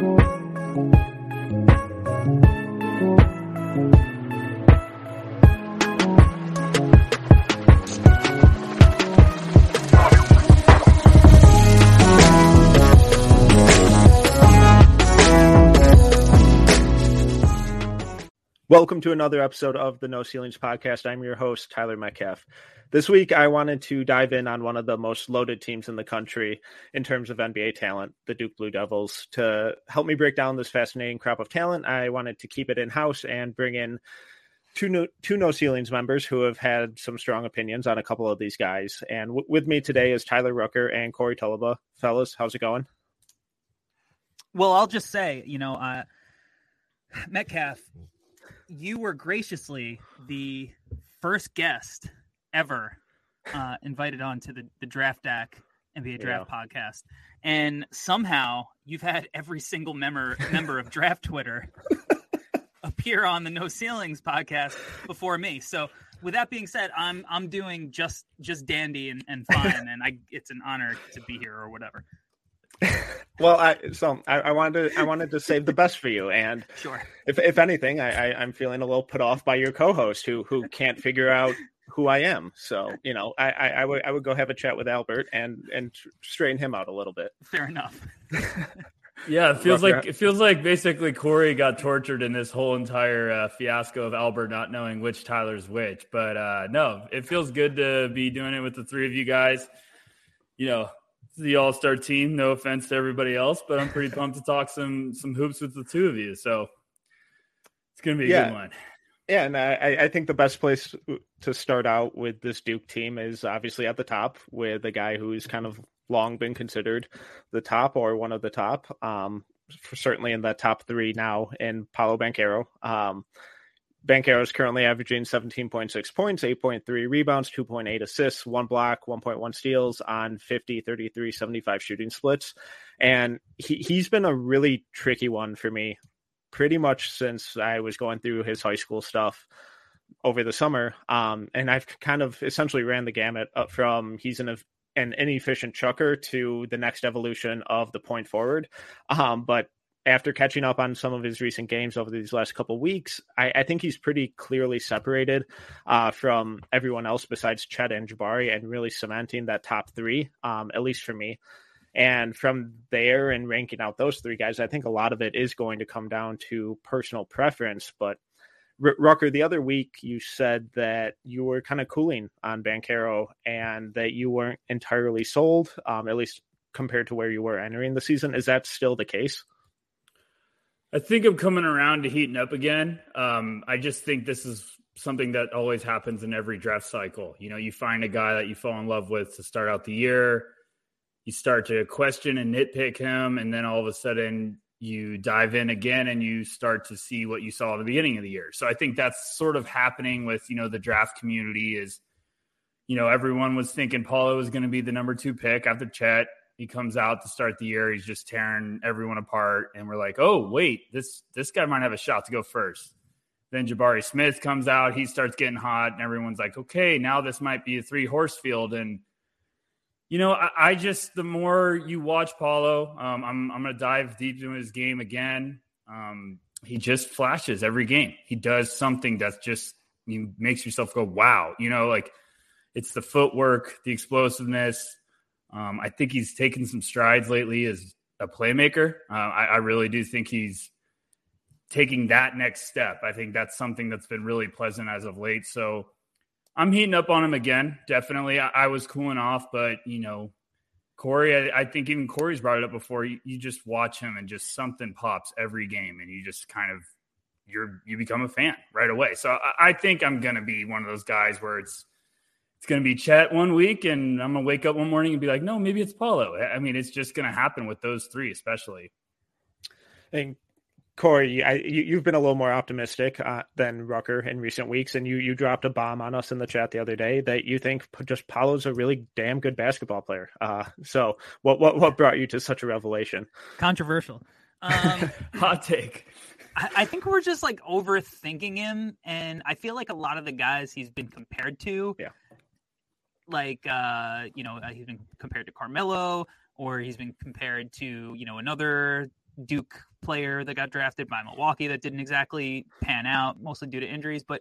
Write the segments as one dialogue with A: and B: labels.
A: thank you. Welcome to another episode of the No Ceilings podcast. I'm your host, Tyler Metcalf. This week, I wanted to dive in on one of the most loaded teams in the country in terms of NBA talent, the Duke Blue Devils. To help me break down this fascinating crop of talent, I wanted to keep it in house and bring in two no, two no ceilings members who have had some strong opinions on a couple of these guys. And w- with me today is Tyler Rucker and Corey Tulaba. Fellas, how's it going?
B: Well, I'll just say, you know, uh, Metcalf you were graciously the first guest ever uh, invited on to the, the Draft Deck NBA Draft yeah. podcast. And somehow you've had every single member member of Draft Twitter appear on the No Ceilings podcast before me. So with that being said, I'm I'm doing just just dandy and, and fine, and I it's an honor to be here or whatever.
A: well, I so I, I, wanted to I wanted to save the best for you, and
B: sure.
A: If if anything, I, I am feeling a little put off by your co-host who who can't figure out who I am. So you know, I, I, I would I would go have a chat with Albert and and straighten him out a little bit.
B: Fair enough.
C: yeah, it feels like it feels like basically Corey got tortured in this whole entire uh, fiasco of Albert not knowing which Tyler's which. But uh, no, it feels good to be doing it with the three of you guys. You know, the All Star team. No offense to everybody else, but I'm pretty pumped to talk some some hoops with the two of you. So it's gonna be a yeah. good one.
A: Yeah, and I, I think the best place to start out with this Duke team is obviously at the top with a guy who's kind of long been considered the top or one of the top. Um, certainly in the top three now in Paolo Banchero. Um, Banchero is currently averaging 17.6 points, 8.3 rebounds, 2.8 assists, one block, 1.1 steals on 50, 33, 75 shooting splits. And he, he's been a really tricky one for me pretty much since I was going through his high school stuff over the summer. Um, and I've kind of essentially ran the gamut up from he's an an inefficient chucker to the next evolution of the point forward. Um, but after catching up on some of his recent games over these last couple weeks, I, I, think he's pretty clearly separated uh, from everyone else besides Chet and Jabari and really cementing that top three, um, at least for me. And from there and ranking out those three guys, I think a lot of it is going to come down to personal preference. But R- Rucker, the other week you said that you were kind of cooling on Banchero and that you weren't entirely sold, um, at least compared to where you were entering the season. Is that still the case?
C: I think I'm coming around to heating up again. Um, I just think this is something that always happens in every draft cycle. You know, you find a guy that you fall in love with to start out the year, you start to question and nitpick him, and then all of a sudden you dive in again and you start to see what you saw at the beginning of the year. So I think that's sort of happening with, you know, the draft community is, you know, everyone was thinking Paolo was going to be the number two pick after Chet. He comes out to start the year. He's just tearing everyone apart, and we're like, "Oh, wait, this this guy might have a shot to go first. Then Jabari Smith comes out. He starts getting hot, and everyone's like, "Okay, now this might be a three horse field." And you know, I, I just the more you watch Paolo, um, I'm I'm gonna dive deep into his game again. Um, he just flashes every game. He does something that's just you makes yourself go, "Wow!" You know, like it's the footwork, the explosiveness um, I think he's taken some strides lately as a playmaker. Uh, I, I, really do think he's taking that next step. I think that's something that's been really pleasant as of late. So I'm heating up on him again. Definitely. I, I was cooling off, but you know, Corey, I, I, think even Corey's brought it up before. You, you just watch him and just something pops every game, and you just kind of you're you become a fan right away. So I, I think I'm gonna be one of those guys where it's it's going to be Chet one week, and I'm going to wake up one morning and be like, no, maybe it's Paolo. I mean, it's just going to happen with those three, especially.
A: And Corey, I, you, have been a little more optimistic uh, than Rucker in recent weeks, and you you dropped a bomb on us in the chat the other day that you think just Paolo's a really damn good basketball player. Uh, so, what what what brought you to such a revelation?
B: Controversial. Um,
C: Hot take.
B: I, I think we're just like overthinking him, and I feel like a lot of the guys he's been compared to,
A: yeah
B: like uh, you know uh, he's been compared to Carmelo, or he's been compared to you know another Duke player that got drafted by Milwaukee that didn't exactly pan out, mostly due to injuries. But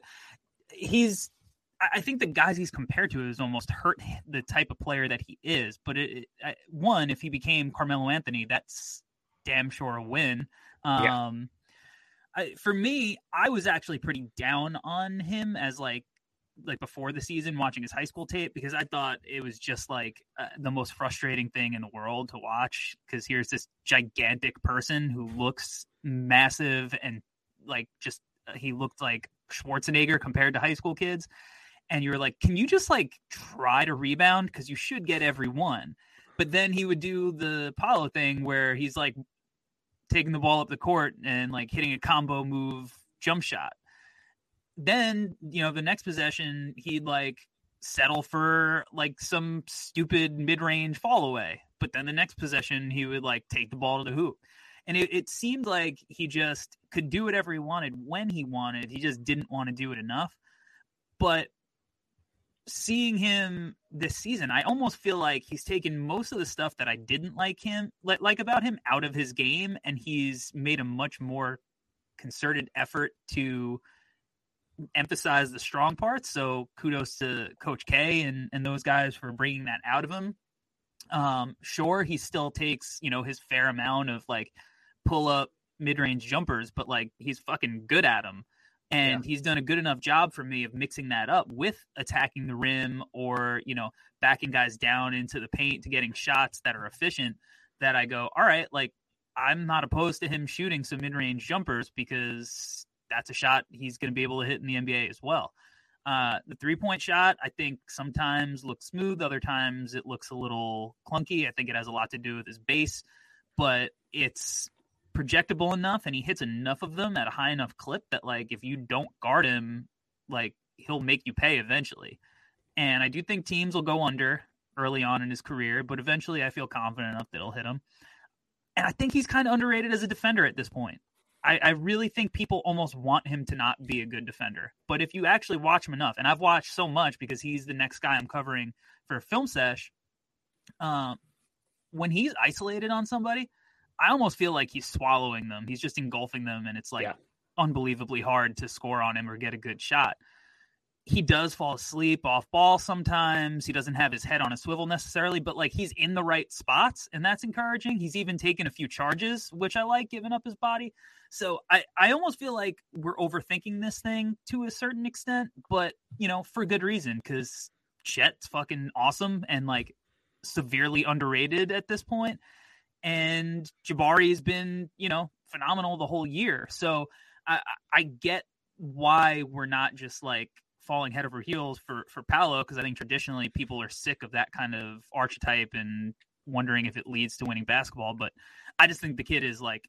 B: he's, I think the guys he's compared to is almost hurt the type of player that he is. But it, it, one, if he became Carmelo Anthony, that's damn sure a win. Um, yeah. I, for me, I was actually pretty down on him as like like before the season watching his high school tape because I thought it was just like uh, the most frustrating thing in the world to watch because here's this gigantic person who looks massive and like just uh, he looked like Schwarzenegger compared to high school kids. And you're like can you just like try to rebound? Because you should get every one. But then he would do the Paolo thing where he's like taking the ball up the court and like hitting a combo move jump shot then you know the next possession he'd like settle for like some stupid mid-range fall away but then the next possession he would like take the ball to the hoop. And it, it seemed like he just could do whatever he wanted when he wanted he just didn't want to do it enough. But seeing him this season i almost feel like he's taken most of the stuff that i didn't like him like about him out of his game and he's made a much more concerted effort to emphasize the strong parts. So kudos to Coach K and, and those guys for bringing that out of him. Um, sure, he still takes, you know, his fair amount of like pull up mid range jumpers, but like he's fucking good at them. And yeah. he's done a good enough job for me of mixing that up with attacking the rim or, you know, backing guys down into the paint to getting shots that are efficient that I go, all right, like I'm not opposed to him shooting some mid range jumpers because that's a shot he's going to be able to hit in the NBA as well. Uh, the three point shot, I think sometimes looks smooth, other times it looks a little clunky. I think it has a lot to do with his base, but it's projectable enough and he hits enough of them at a high enough clip that, like, if you don't guard him, like, he'll make you pay eventually. And I do think teams will go under early on in his career, but eventually I feel confident enough that he'll hit him. And I think he's kind of underrated as a defender at this point. I, I, really think people almost want him to not be a good defender. But if you actually watch him enough, and I've watched so much because he's the next guy I'm covering for film sesh, um, when he's isolated on somebody, I almost feel like he's swallowing them. He's just engulfing them, and it's like yeah. unbelievably hard to score on him or get a good shot he does fall asleep off ball sometimes. He doesn't have his head on a swivel necessarily, but like he's in the right spots, and that's encouraging. He's even taken a few charges, which I like, giving up his body. So I, I almost feel like we're overthinking this thing to a certain extent, but you know, for good reason, because Chet's fucking awesome and like severely underrated at this point. And Jabari has been, you know, phenomenal the whole year. So I, I get why we're not just like falling head over heels for for Paolo because I think traditionally people are sick of that kind of archetype and wondering if it leads to winning basketball. But I just think the kid is like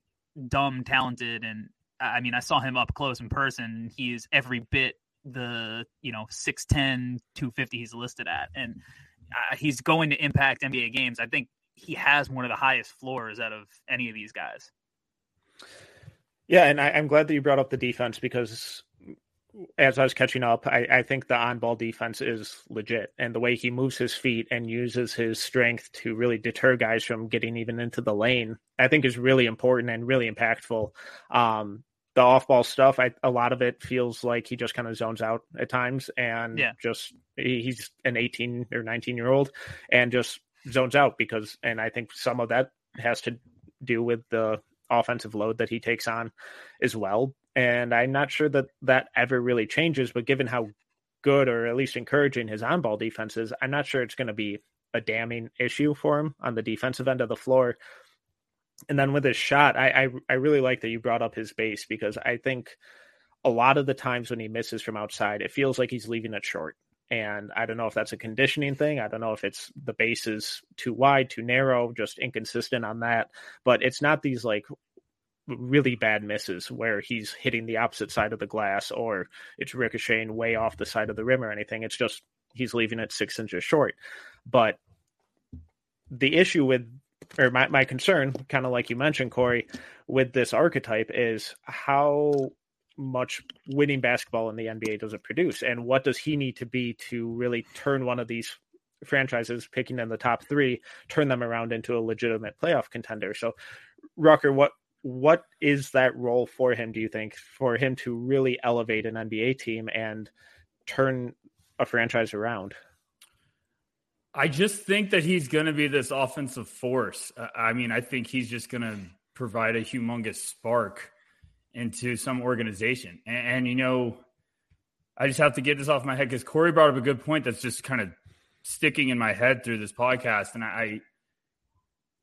B: dumb talented, and I mean I saw him up close in person. He is every bit the you know 6'10", 250 he's listed at, and uh, he's going to impact NBA games. I think he has one of the highest floors out of any of these guys.
A: Yeah, and I, am glad that you brought up the defense because as I was catching up, I, I think the on ball defense is legit. And the way he moves his feet and uses his strength to really deter guys from getting even into the lane, I think is really important and really impactful. Um, the off ball stuff, I, a lot of it feels like he just kind of zones out at times and yeah. just he's an 18 or 19 year old and just zones out because, and I think some of that has to do with the offensive load that he takes on as well and I'm not sure that that ever really changes. But given how good or at least encouraging his on ball defense is, I'm not sure it's going to be a damning issue for him on the defensive end of the floor. And then with his shot, I, I, I really like that you brought up his base because I think a lot of the times when he misses from outside, it feels like he's leaving it short. And I don't know if that's a conditioning thing. I don't know if it's the base is too wide, too narrow, just inconsistent on that. But it's not these like really bad misses where he's hitting the opposite side of the glass or it's ricocheting way off the side of the rim or anything. It's just he's leaving it six inches short. But the issue with, or my, my concern, kind of like you mentioned, Corey, with this archetype is how much winning basketball in the NBA does it produce? And what does he need to be to really turn one of these franchises picking in the top three, turn them around into a legitimate playoff contender? So, Rucker, what what is that role for him? Do you think for him to really elevate an NBA team and turn a franchise around?
C: I just think that he's going to be this offensive force. I mean, I think he's just going to provide a humongous spark into some organization. And, and, you know, I just have to get this off my head because Corey brought up a good point that's just kind of sticking in my head through this podcast. And I,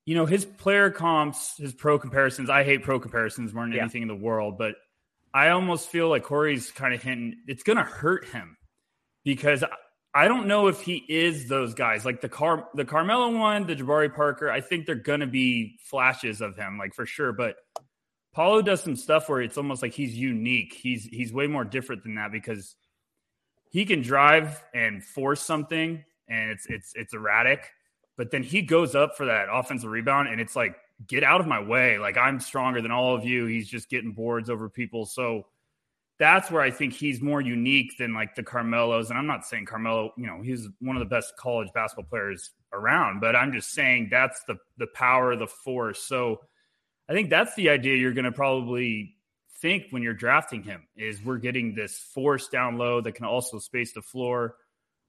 C: you know, his player comps, his pro comparisons, I hate pro comparisons more than yeah. anything in the world, but I almost feel like Corey's kind of hinting it's going to hurt him because I don't know if he is those guys like the Car the Carmelo one, the Jabari Parker. I think they're going to be flashes of him, like for sure. But Paolo does some stuff where it's almost like he's unique. He's he's way more different than that because he can drive and force something, and it's it's it's erratic. But then he goes up for that offensive rebound, and it's like get out of my way. Like I'm stronger than all of you. He's just getting boards over people. So that's where I think he's more unique than like the Carmelos. And I'm not saying Carmelo, you know, he's one of the best college basketball players around, but I'm just saying that's the the power, the force. So I think that's the idea you're going to probably think when you're drafting him is we're getting this force down low that can also space the floor.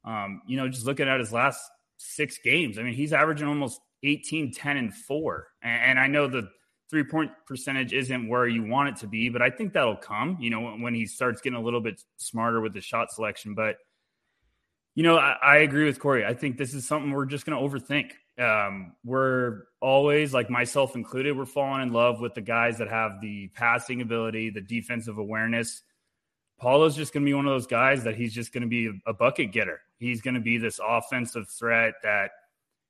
C: Um, you know, just looking at his last six games, I mean, he's averaging almost 18, 10, and four. And, and I know the three point percentage isn't where you want it to be, but I think that'll come, you know, when he starts getting a little bit smarter with the shot selection. But, you know, I, I agree with Corey. I think this is something we're just going to overthink. Um, we're always, like myself included, we're falling in love with the guys that have the passing ability, the defensive awareness. Paolo's just going to be one of those guys that he's just going to be a bucket getter. He's going to be this offensive threat that –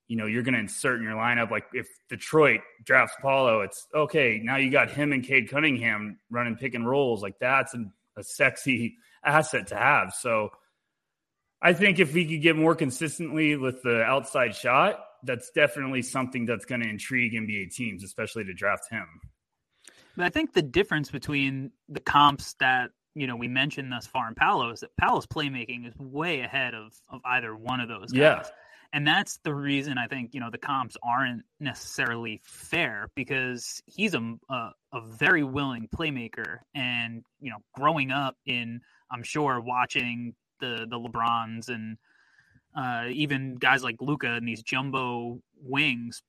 C: you know, you're going to insert in your lineup. Like if Detroit drafts Paolo, it's okay. Now you got him and Cade Cunningham running pick and rolls. Like that's a, a sexy asset to have. So I think if we could get more consistently with the outside shot, that's definitely something that's going to intrigue NBA teams, especially to draft him.
B: But I think the difference between the comps that you know we mentioned thus far in Paolo is that Paolo's playmaking is way ahead of of either one of those guys. Yeah and that's the reason I think you know the comps aren't necessarily fair because he's a, a, a very willing playmaker, and you know, growing up in I'm sure watching the the LeBrons and uh, even guys like Luka and these jumbo wings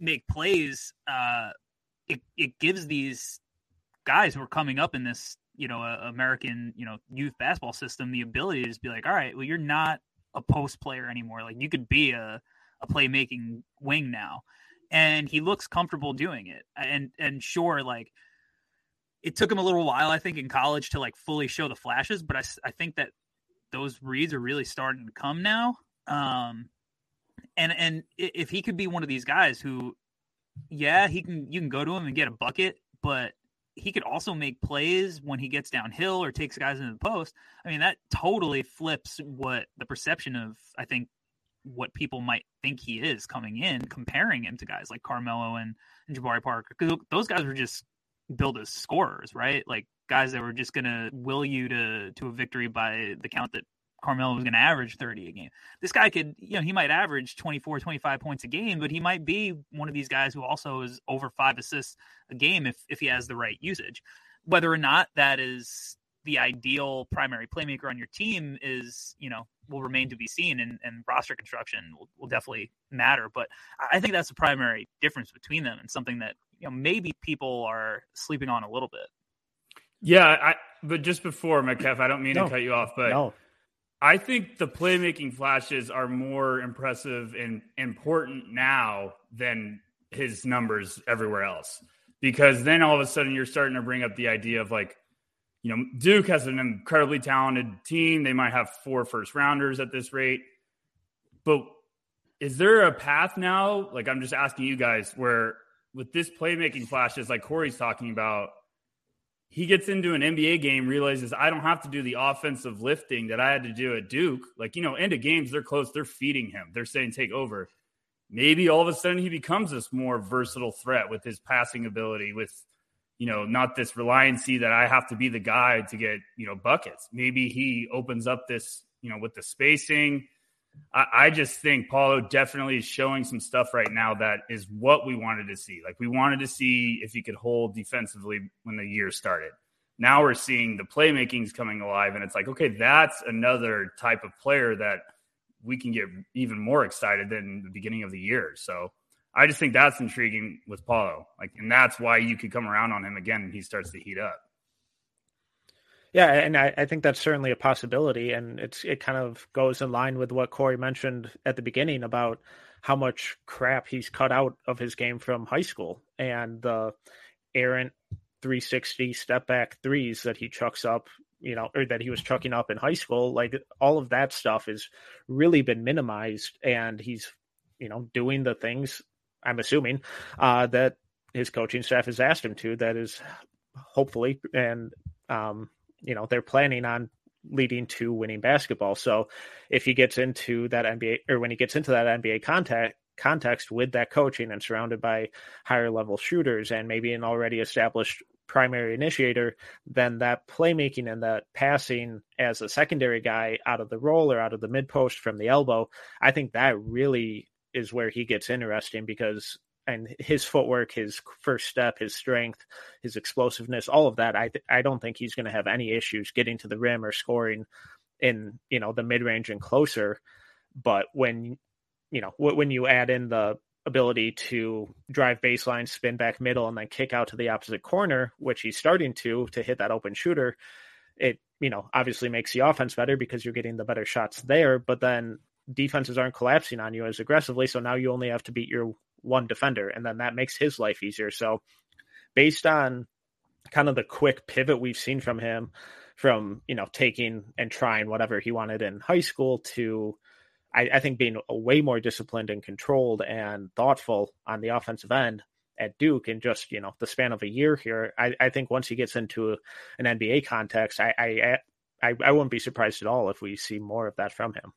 B: make plays. Uh, it it gives these guys who are coming up in this you know uh, American you know youth basketball system the ability to just be like, all right, well you're not a post player anymore. Like you could be a a playmaking wing now, and he looks comfortable doing it. And and sure, like it took him a little while, I think, in college to like fully show the flashes, but I I think that those reads are really starting to come now. Um, and and if he could be one of these guys who, yeah, he can you can go to him and get a bucket, but he could also make plays when he gets downhill or takes guys into the post. I mean, that totally flips what the perception of I think what people might think he is coming in, comparing him to guys like Carmelo and, and Jabari Parker. Those guys were just built as scorers, right? Like guys that were just to will you to to a victory by the count that Carmelo was going to average 30 a game. This guy could, you know, he might average 24, 25 points a game, but he might be one of these guys who also is over five assists a game if, if he has the right usage. Whether or not that is the ideal primary playmaker on your team is, you know, will remain to be seen and, and roster construction will, will definitely matter. But I think that's the primary difference between them and something that, you know, maybe people are sleeping on a little bit.
C: Yeah, I, but just before Metcalf, I don't mean no, to cut you off, but no. I think the playmaking flashes are more impressive and important now than his numbers everywhere else. Because then all of a sudden you're starting to bring up the idea of like, you know, Duke has an incredibly talented team. They might have four first rounders at this rate. But is there a path now? Like, I'm just asking you guys, where with this playmaking flashes, like Corey's talking about, he gets into an NBA game, realizes I don't have to do the offensive lifting that I had to do at Duke. Like, you know, end of games, they're close, they're feeding him, they're saying take over. Maybe all of a sudden he becomes this more versatile threat with his passing ability, with, you know, not this reliancy that I have to be the guy to get, you know, buckets. Maybe he opens up this, you know, with the spacing, I, I just think Paolo definitely is showing some stuff right now that is what we wanted to see. Like we wanted to see if he could hold defensively when the year started. Now we're seeing the playmaking's coming alive, and it's like, okay, that's another type of player that we can get even more excited than the beginning of the year. So I just think that's intriguing with Paolo. Like, and that's why you could come around on him again and he starts to heat up.
A: Yeah, and I, I, think that's certainly a possibility, and it's it kind of goes in line with what Corey mentioned at the beginning about how much crap he's cut out of his game from high school and the errant 360 step back threes that he chucks up, you know, or that he was chucking up in high school. Like all of that stuff has really been minimized, and he's you know doing the things I'm assuming uh, that his coaching staff has asked him to. That is hopefully and um, you know they're planning on leading to winning basketball. So if he gets into that NBA or when he gets into that NBA contact context with that coaching and surrounded by higher level shooters and maybe an already established primary initiator, then that playmaking and that passing as a secondary guy out of the roll or out of the mid post from the elbow, I think that really is where he gets interesting because and his footwork, his first step, his strength, his explosiveness, all of that, I th- I don't think he's going to have any issues getting to the rim or scoring in you know the mid range and closer. But when you know when you add in the ability to drive baseline, spin back middle, and then kick out to the opposite corner, which he's starting to to hit that open shooter, it you know obviously makes the offense better because you're getting the better shots there. But then defenses aren't collapsing on you as aggressively, so now you only have to beat your one defender, and then that makes his life easier. So, based on kind of the quick pivot we've seen from him, from you know taking and trying whatever he wanted in high school to, I, I think being way more disciplined and controlled and thoughtful on the offensive end at Duke in just you know the span of a year here. I, I think once he gets into an NBA context, I, I I I wouldn't be surprised at all if we see more of that from him.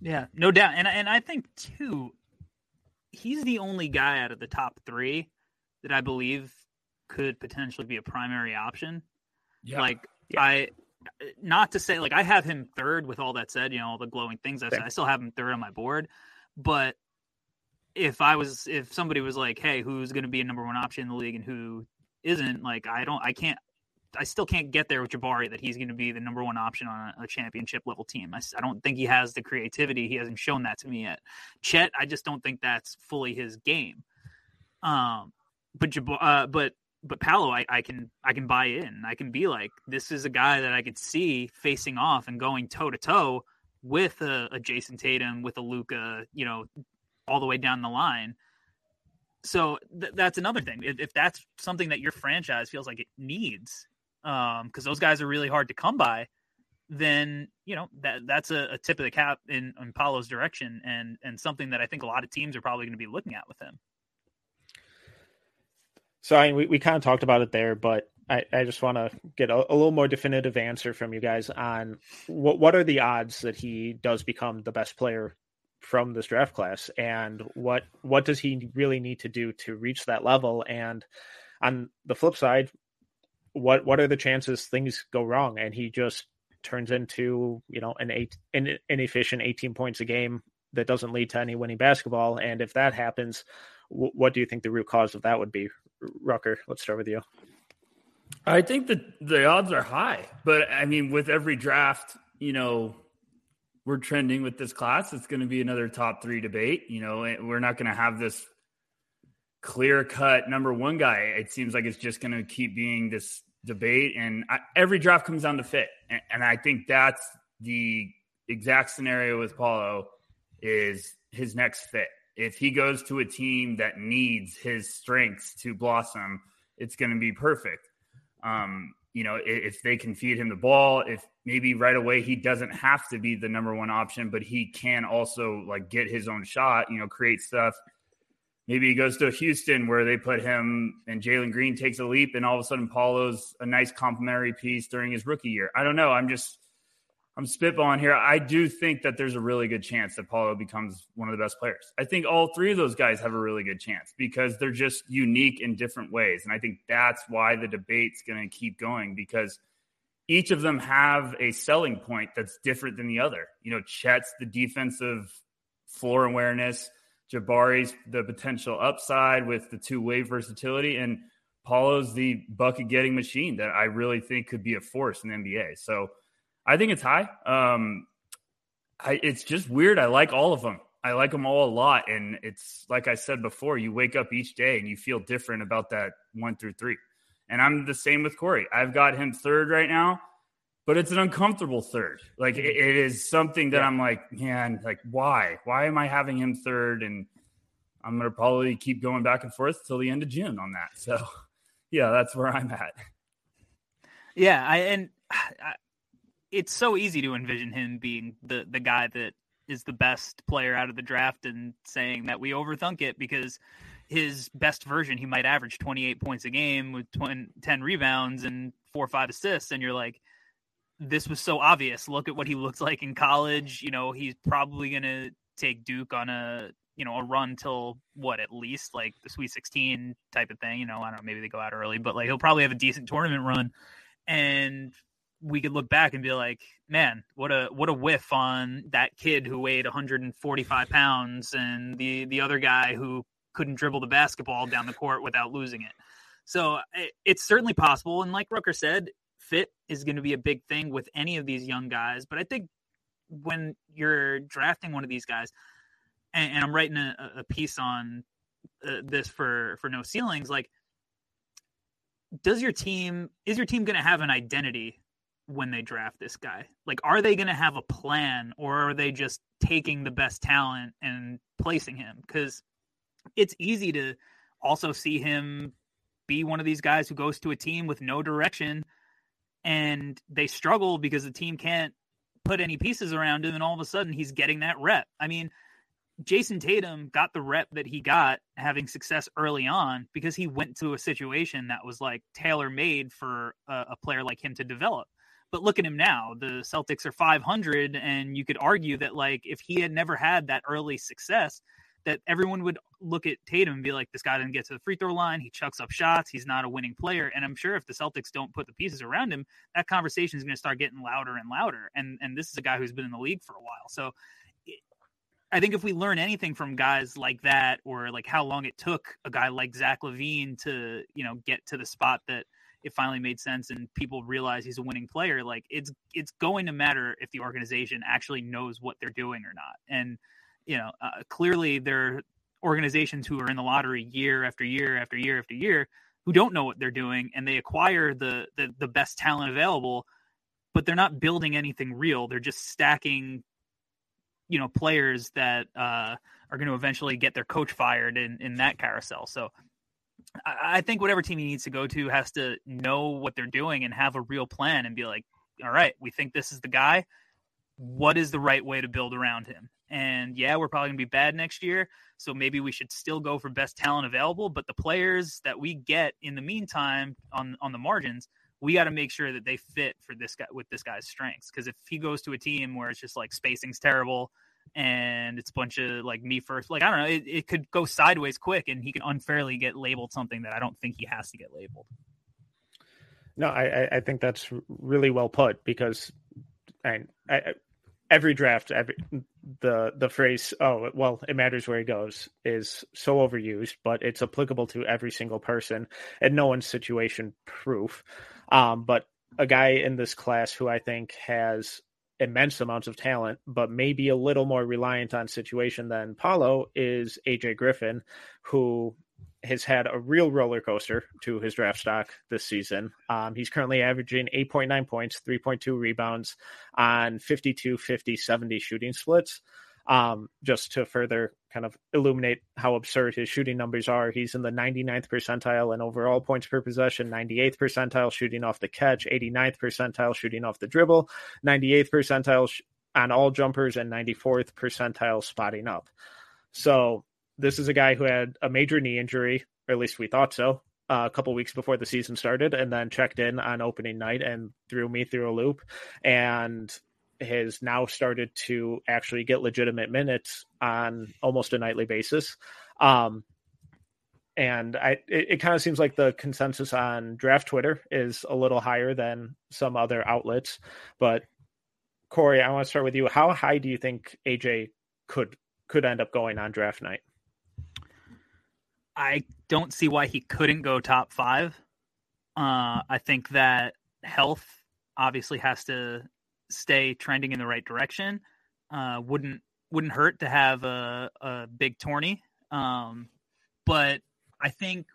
B: Yeah, no doubt, and and I think too, he's the only guy out of the top three that I believe could potentially be a primary option. Yeah. Like yeah. I not to say like I have him third with all that said, you know, all the glowing things I said, I still have him third on my board. But if I was if somebody was like, Hey, who's gonna be a number one option in the league and who isn't, like I don't I can't I still can't get there with Jabari that he's going to be the number one option on a, a championship level team. I, I, don't think he has the creativity. He hasn't shown that to me yet. Chet, I just don't think that's fully his game. Um, but uh, but but Paolo, I, I can I can buy in. I can be like, this is a guy that I could see facing off and going toe to toe with a, a Jayson Tatum, with a Luka, you know, all the way down the line so th- that's another thing. If, if, that's something that your franchise feels like it needs, um because those guys are really hard to come by then you know that that's a, a tip of the cap in, in Paolo's direction and and something that I think a lot of teams are probably going to be looking at with him.
A: So I mean, we, we kind of talked about it there, but I, I just want to get a, a, little more definitive answer from you guys on what what are the odds that he does become the best player from this draft class, and what what does he really need to do to reach that level? And on the flip side, what what are the chances things go wrong? And he just turns into you know an eight an inefficient 18 points a game that doesn't lead to any winning basketball. And if that happens w- what do you think the root cause of that would be? Rucker let's start with you.
C: I think that the odds are high but i mean with every draft you know we're trending with this class. It's going to be another top three debate you know we're not going to have this clear cut number one guy. It seems like it's just going to keep being this debate, and I, every draft comes down to fit, and, and, I think that's the exact scenario with Paolo is his next fit. If he goes to a team that needs his strengths to blossom, it's going to be perfect. Um, you know, if, if they can feed him the ball, if maybe right away he doesn't have to be the number one option, but he can also like get his own shot, you know, create stuff maybe he goes to Houston where they put him and Jalen Green takes a leap and all of a sudden Paolo's a nice complimentary piece during his rookie year. I don't know. I'm just I'm spitballing here. I do think that there's a really good chance that Paolo becomes one of the best players. I think all three of those guys have a really good chance because they're just unique in different ways. And I think that's why the debate's going to keep going because each of them have a selling point that's different than the other. You know, Chet's the defensive floor awareness, Jabari's the potential upside with the two way versatility, and Paolo's the bucket getting machine that I really think could be a force in the NBA. So I think it's high. Um, I, it's just weird. I like all of them. I like them all a lot. And it's like I said before, you wake up each day and you feel different about that one through three. And I'm the same with Corey. I've got him third right now, but it's an uncomfortable third. Like mm-hmm. it, it is something that yeah. I'm like, man, like why? Why am I having him third? And I'm gonna probably keep going back and forth till the end of June on that. So yeah, that's where I'm at.
B: Yeah, I and I, it's so easy to envision him being the the guy that is the best player out of the draft and saying that we overthunk it because his best version he might average 28 points a game with 20, 10 rebounds and four or five assists and you're like this was so obvious. Look at what he looked like in college. You know he's probably going to take duke on a you know a run till what at least like the sweet 16 type of thing. You know i don't know maybe they go out early but like he'll probably have a decent tournament run. And we could look back and be like, man, what a what a whiff on that kid who weighed 145 pounds and the the other guy who couldn't dribble the basketball down the court without losing it. So it, it's certainly possible, and like Rucker said, fit is going to be a big thing with any of these young guys. But I think when you're drafting one of these guys, and, and I'm writing a, a piece on uh, this for for no ceilings, like does your team is your team going to have an identity when they draft this guy? Like, are they going to have a plan or are they just taking the best talent and placing him? Because it's easy to also see him be one of these guys who goes to a team with no direction and they struggle because the team can't put any pieces around him and all of a sudden he's getting that rep. I mean, Jayson Tatum got the rep that he got having success early on because he went to a situation that was like tailor made for a, a, player like him to develop. But look at him now. The Celtics are 500, and you could argue that like if he had never had that early success, that everyone would look at Tatum and be like, this guy didn't get to the free throw line. He chucks up shots. He's not a winning player. And I'm sure if the Celtics don't put the pieces around him, that conversation is going to start getting louder and louder. And and this is a guy who's been in the league for a while. So I think if we learn anything from guys like that, or like how long it took a guy like Zach LaVine to, you know, get to the spot that – it finally made sense and people realize he's a winning player like it's it's going to matter if the organization actually knows what they're doing or not and you know uh, clearly there are organizations who are in the lottery year after year after year after year who don't know what they're doing and they acquire the the, the best talent available but they're not building anything real they're just stacking you know players that uh, are going to eventually get their coach fired in in that carousel so I think whatever team he needs to go to has to know what they're doing and have a real plan and be like, all right, we think this is the guy. What is the right way to build around him? And yeah, we're probably going to be bad next year. So maybe we should still go for best talent available. But the players that we get in the meantime on, on the margins, we got to make sure that they fit for this guy with this guy's strengths. Because if he goes to a team where it's just like spacing's terrible, and it's a bunch of like me first. Like I don't know, it, it could go sideways quick, and he can unfairly get labeled something that I don't think he has to get labeled.
A: No, I I think that's really well put because I, I every draft every the the phrase oh well it matters where he goes is so overused but it's applicable to every single person and no one's situation proof. Um but a guy in this class who i think has immense amounts of talent, but maybe a little more reliant on situation than Paolo is AJ Griffin, who has had a real roller coaster to his draft stock this season. Um, he's currently averaging 8.9 points, 3.2 rebounds on 52, 50, 70 shooting splits. Um, just to further kind of illuminate how absurd his shooting numbers are, he's in the 99th percentile in overall points per possession, 98th percentile shooting off the catch, 89th percentile shooting off the dribble, 98th percentile sh- on all jumpers, and 94th percentile spotting up. So this is a guy who had a major knee injury, or at least we thought so, uh, a couple weeks before the season started, and then checked in on opening night and threw me through a loop. And has now started to actually get legitimate minutes on almost a nightly basis. Um, and I it, it kind of seems like the consensus on draft Twitter is a little higher than some other outlets. But Corey, I want to start with you. How high do you think AJ could could end up going on draft night?
B: I don't see why he couldn't go top five. Uh, I think that health obviously has to stay trending in the right direction. Uh, wouldn't wouldn't hurt to have a, a big tourney. Um, but I think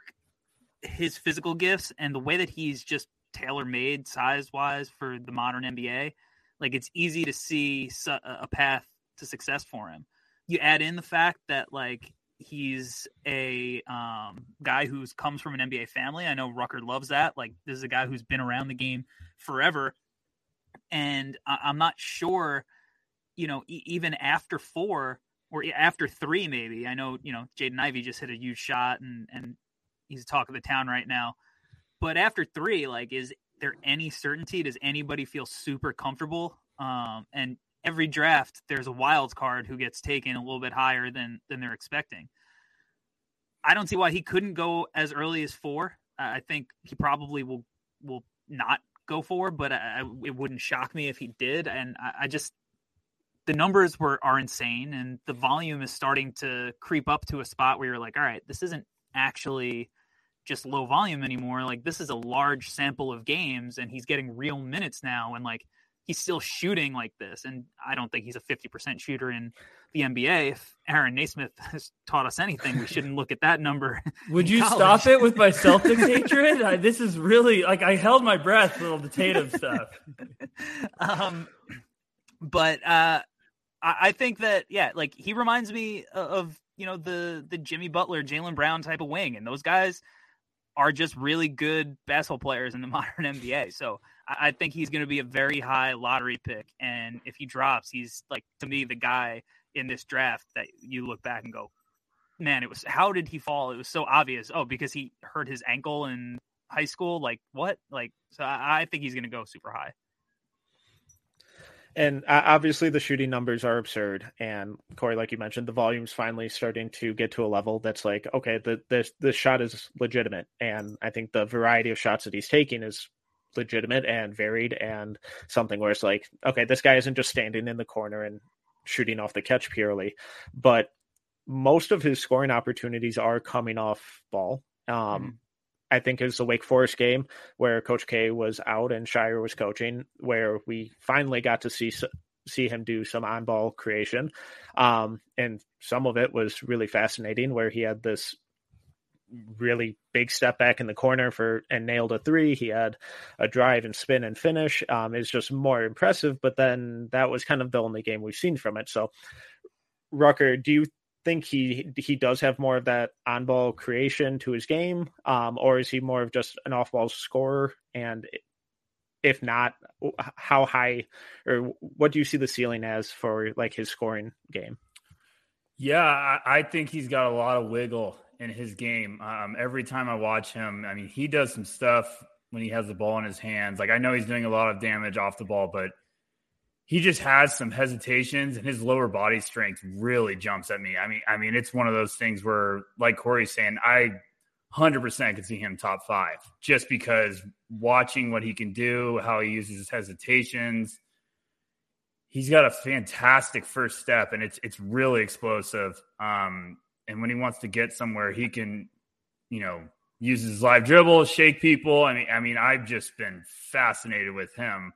B: his physical gifts and the way that he's just tailor made size wise for the modern NBA, like it's easy to see a path to success for him. You add in the fact that like he's a um, guy who's comes from an NBA family. I know Rucker loves that. Like this is a guy who's been around the game forever, and I- am not sure, you know, e- even after four or after three, maybe. I know you know Jaden Ivey just hit a huge shot, and and he's talk of the town right now. But after three, like, is there any certainty? Does anybody feel super comfortable? Um, and every draft there's a wild card who gets taken a little bit higher than than they're expecting. I don't see why he couldn't go as early as four. I think he probably will will not go for, but I, it wouldn't shock me if he did. And I, I just the numbers were are insane, and the volume is starting to creep up to a spot where you're like, all right, this isn't actually just low volume anymore. Like this is a large sample of games, and he's getting real minutes now, and like he's still shooting like this. And I don't think he's a 50% shooter in the NBA. If Aaron Nesmith has taught us anything, we shouldn't look at that number.
C: Would you college. stop it with my Celtics hatred? I, this is really like I held my breath with all the Tatum stuff.
B: um, but uh, I, I think that yeah, like he reminds me of you know the the Jimmy Butler, Jaylen Brown type of wing, and those guys are just really good basketball players in the modern NBA. So I, think he's going to be a very high lottery pick. And if he drops, he's like to me the guy in this draft that you look back and go, man, it was how did he fall? It was so obvious. Oh, because he hurt his ankle in high school. Like what? Like so, I, I think he's going to go super high.
A: And uh, obviously, the shooting numbers are absurd. And Corey, like you mentioned, the volume's finally starting to get to a level that's like, okay, the the the shot is legitimate. And I think the variety of shots that he's taking is legitimate and varied and something where it's like, okay, this guy isn't just standing in the corner and shooting off the catch purely, but most of his scoring opportunities are coming off ball. Um, mm-hmm. I think is the Wake Forest game where Coach K was out and Scheyer was coaching, where we finally got to see see him do some on ball creation, um, and some of it was really fascinating. Where he had this really big step back in the corner for and nailed a three. He had a drive and spin and finish. Um, is just more impressive. But then that was kind of the only game we've seen from it. So, Rucker, do you think he he does have more of that on ball creation to his game, um, or is he more of just an off ball scorer? And if not, how high or what do you see the ceiling as for like his scoring game?
C: Yeah, I think he's got a lot of wiggle in his game. Um, every time I watch him, I mean, he does some stuff when he has the ball in his hands. Like I know he's doing a lot of damage off the ball, but he just has some hesitations and his lower body strength really jumps at me. I mean, I mean, it's one of those things where, like Corey's saying, I 100% could see him top five just because watching what he can do, how he uses his hesitations. He's got a fantastic first step and it's it's really explosive. Um, and when he wants to get somewhere, he can, you know, use his live dribble, shake people. I mean, I mean, I've just been fascinated with him.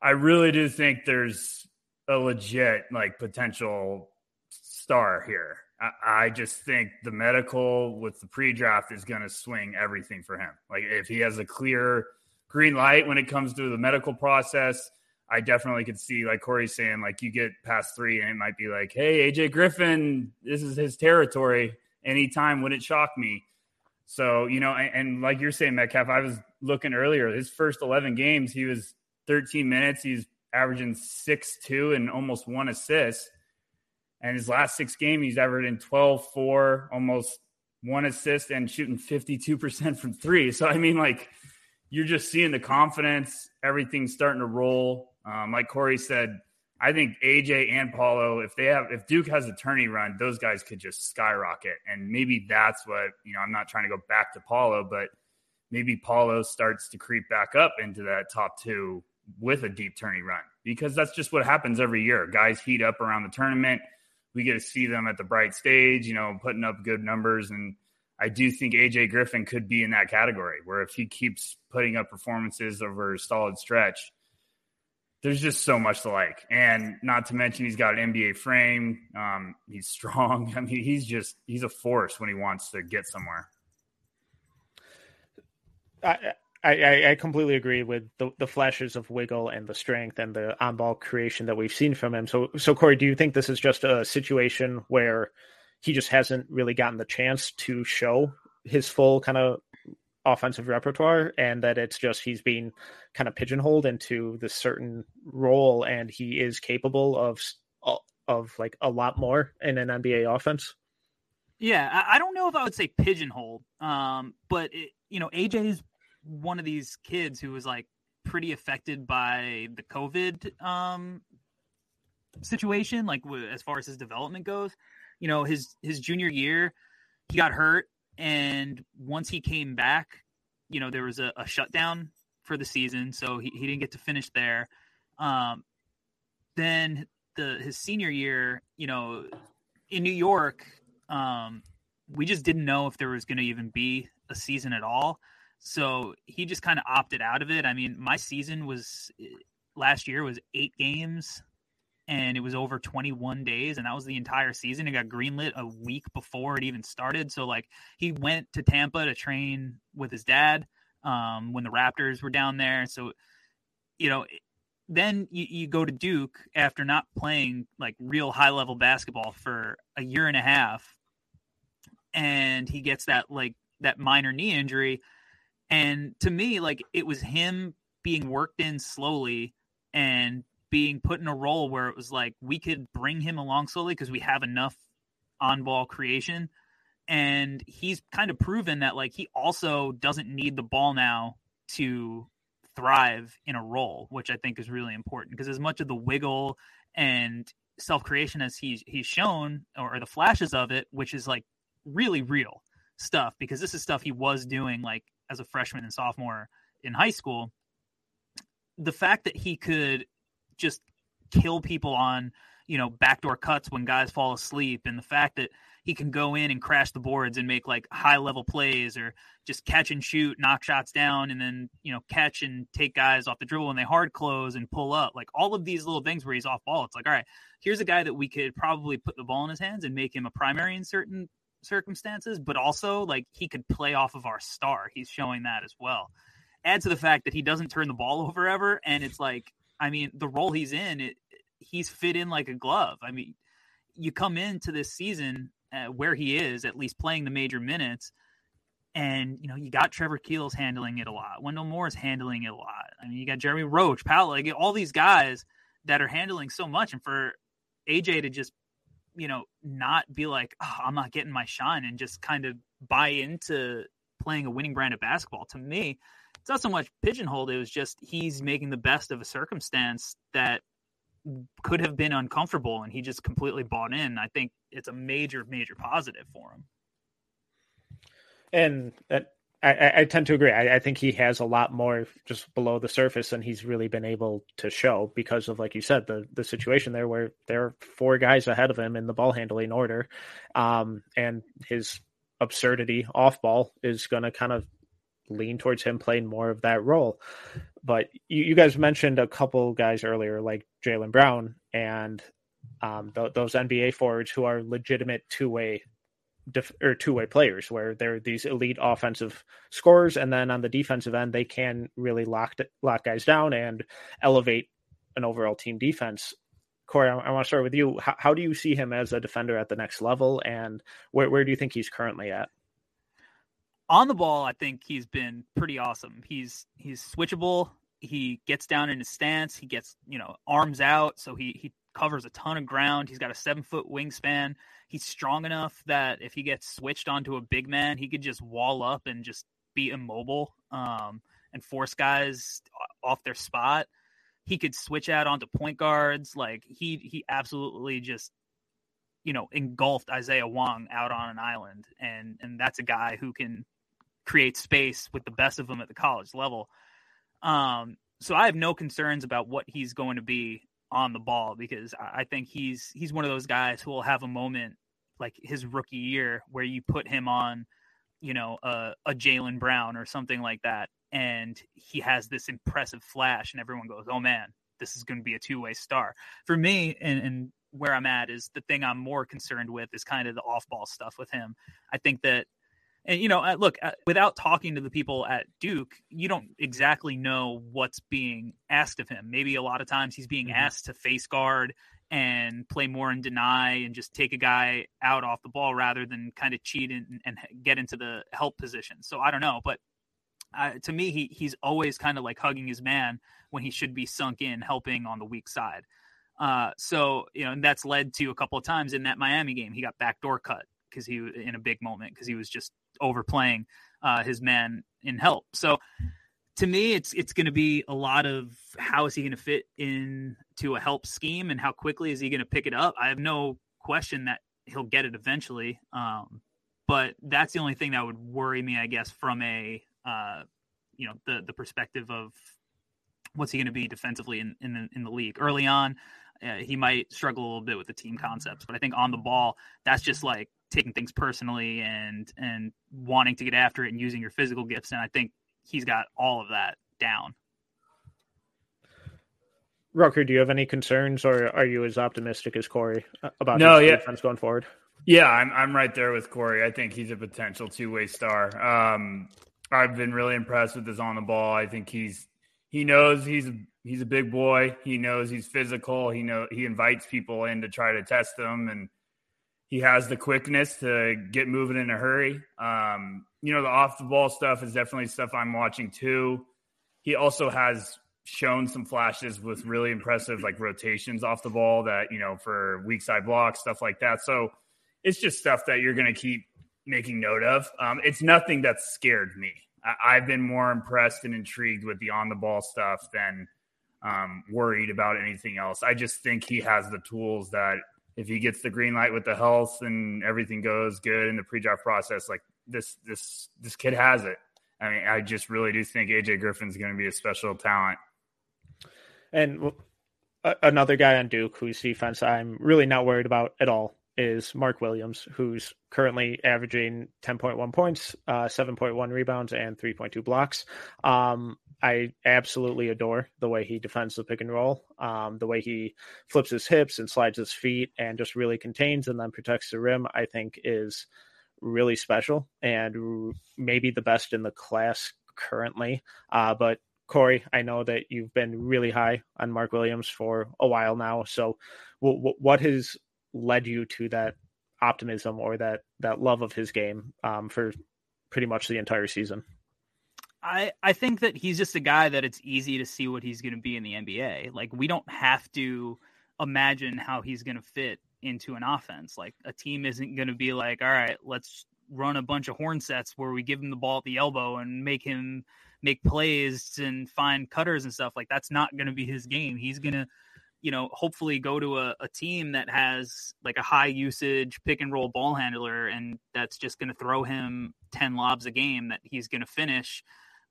C: I really do think there's a legit like potential star here. I, I just think the medical with the pre-draft is going to swing everything for him. Like if he has a clear green light when it comes to the medical process, I definitely could see, like Corey's saying, like you get past three and it might be like, hey, AJ Griffin, this is his territory. Anytime wouldn't shock me. So, you know, and, and, like you're saying, Metcalf, I was looking earlier, his first 11 games, he was 13 minutes. He's averaging six, two, and almost one assist. And his last six games, he's averaging 12, four, almost one assist, and shooting 52% from three. So, I mean, like, you're just seeing the confidence, everything's starting to roll. Um, like Corey said, I think AJ and Paolo, if they have, if Duke has a tourney run, those guys could just skyrocket. And maybe that's what, you know, I'm not trying to go back to Paolo, but maybe Paolo starts to creep back up into that top two with a deep tourney run because that's just what happens every year. Guys heat up around the tournament. We get to see them at the bright stage, you know, putting up good numbers. And I do think AJ Griffin could be in that category where if he keeps putting up performances over a solid stretch, there's just so much to like. And not to mention, he's got an NBA frame. Um, he's strong. I mean, he's just, he's a force when he wants to get somewhere.
A: I, I, I completely agree with the, the flashes of wiggle and the strength and the on ball creation that we've seen from him. So, so Corey, do you think this is just a situation where he just hasn't really gotten the chance to show his full kind of offensive repertoire and that it's just he's being kind of pigeonholed into this certain role and he is capable of of like a lot more in an NBA offense.
B: Yeah, I don't know if I would say pigeonholed, um, but it, you know, AJ is one of these kids who was like pretty affected by the COVID um, situation, like as far as his development goes. You know, his his junior year, he got hurt and once he came back, you know, there was a, a shutdown for the season, so he, he didn't get to finish there. Um, then the his senior year, you know, in New York, um, we just didn't know if there was going to even be a season at all. So he just kind of opted out of it. I mean, my season was last year was eight games and it was over 21 days and that was the entire season. It got greenlit a week before it even started. So like he went to tampa to train with his dad um, when the raptors were down there. So you know then you, you go to duke after not playing like real high level basketball for a year and a half and he gets that like that minor knee injury. And to me like it was him being worked in slowly and being put in a role where it was like we could bring him along slowly because we have enough on ball creation. And he's kind of proven that like he also doesn't need the ball now to thrive in a role, which I think is really important because as much of the wiggle and self creation as he's he's shown or the flashes of it, which is like really real stuff because this is stuff he was doing like as a freshman and sophomore in high school. The fact that he could just kill people on you know backdoor cuts when guys fall asleep and the fact that he can go in and crash the boards and make like high level plays or just catch and shoot knock shots down and then you know catch and take guys off the dribble when they hard close and pull up like all of these little things where he's off ball it's like all right here's a guy that we could probably put the ball in his hands and make him a primary in certain circumstances but also like he could play off of our star. He's showing that as well. Add to the fact that he doesn't turn the ball over ever and it's like I mean, the role he's in, it, he's fit in like a glove. I mean, you come into this season uh, where he is, at least playing the major minutes, and you know you got Trevor Keels handling it a lot. Wendell Moore's handling it a lot. I mean, you got Jeremy Roach, Powell, like all these guys that are handling so much, and for AJ to just you know not be like, oh, I'm not getting my shine, and just kind of buy into playing a winning brand of basketball. To me, it's not so much pigeonholed. It was just he's making the best of a circumstance that could have been uncomfortable, and he just completely bought in. I think it's a major, major positive for him.
A: And that, I, I, tend to agree. I, I, think he has a lot more just below the surface than he's really been able to show because of, like you said, the the situation there where there are four guys ahead of him in the ball handling order, um, and his absurdity off ball is going to kind of lean towards him playing more of that role. But you, you guys mentioned a couple guys earlier, like Jaylen Brown and um, th- those NBA forwards who are legitimate two way def- or two way players, where they're these elite offensive scorers, and then on the defensive end, they can really lock lock guys down and elevate an overall team defense. Corey, I, I want to start with you. How, how do you see him as a defender at the next level, and where where do you think he's currently at?
B: On the ball, I think he's been pretty awesome. He's he's switchable. He gets down in his stance. He gets you know arms out, so he he covers a ton of ground. He's got a seven foot wingspan. He's strong enough that if he gets switched onto a big man, he could just wall up and just be immobile um, and force guys off their spot. he could switch out onto point guards. Like he he absolutely just you know engulfed Isaiah Wong out on an island, and and that's a guy who can create space with the best of them at the college level. Um, so I have no concerns about what he's going to be on the ball because I think he's he's one of those guys who will have a moment like his rookie year where you put him on, you know, a, a Jaylen Brown or something like that, and he has this impressive flash, and everyone goes, "Oh man, this is going to be a two way star." For me, and, and where I'm at is the thing I'm more concerned with is kind of the off ball stuff with him. I think that and you know uh, look uh, without talking to the people at duke you don't exactly know what's being asked of him. Maybe a lot of times he's being mm-hmm. asked to face guard and play more and deny and just take a guy out off the ball rather than kind of cheat and, and get into the help position. So i don't know but uh, to me he he's always kind of like hugging his man when he should be sunk in helping on the weak side. Uh, so you know, and that's led to a couple of times in that Miami game, he got backdoor cut because he in a big moment because he was just overplaying uh, his man in help. So to me, it's it's going to be a lot of how is he going to fit into a help scheme and how quickly is he going to pick it up. I have no question that he'll get it eventually, um, but that's the only thing that would worry me, I guess, from a uh, you know the the perspective of what's he going to be defensively in in the, in the league early on. Uh, he might struggle a little bit with the team concepts, but I think on the ball, that's just like taking things personally and and wanting to get after it and using your physical gifts. And I think he's got all of that down.
A: Rucker, do you have any concerns, or are you as optimistic as Corey uh, about
C: no,
A: his
C: yeah.
A: defense going forward?
C: Yeah, I'm I'm right there with Corey. I think he's a potential two way star. Um, I've been really impressed with his on the ball. I think he's he knows he's he's a big boy. He knows he's physical. He know he invites people in to try to test them, and he has the quickness to get moving in a hurry. Um, you know, the off the ball stuff is definitely stuff I'm watching too. He also has shown some flashes with really impressive like rotations off the ball that you know for weak side blocks stuff like that. So it's just stuff that you're going to keep making note of. Um, it's nothing that's scared me. I- have been more impressed and intrigued with the on the ball stuff than um, worried about anything else. I just think he has the tools that if he gets the green light with the health and everything goes good in the pre-draft process, like this, this, this kid has it. I mean, I just really do think AJ Griffin's going to be a special talent.
A: And another guy on Duke whose defense I'm really not worried about at all is Mark Williams, who's currently averaging 10.1 points, uh, 7.1 rebounds, and 3.2 blocks. Um, I absolutely adore the way he defends the pick and roll, um, the way he flips his hips and slides his feet and just really contains and then protects the rim. I think is really special and maybe the best in the class currently. Uh, but Corey, I know that you've been really high on Mark Williams for a while now. So, w- w- what has led you to that optimism or that that love of his game um, for pretty much the entire season?
B: I I think that he's just a guy that it's easy to see what he's going to be in the NBA. Like we don't have to imagine how he's going to fit into an offense. Like a team isn't going to be like, all right, let's run a bunch of horn sets where we give him the ball at the elbow and make him make plays and find cutters and stuff. Like that's not going to be his game. He's going to you know, hopefully go to a, a team that has like a high usage pick and roll ball handler, and that's just going to throw him 10 lobs a game that he's going to finish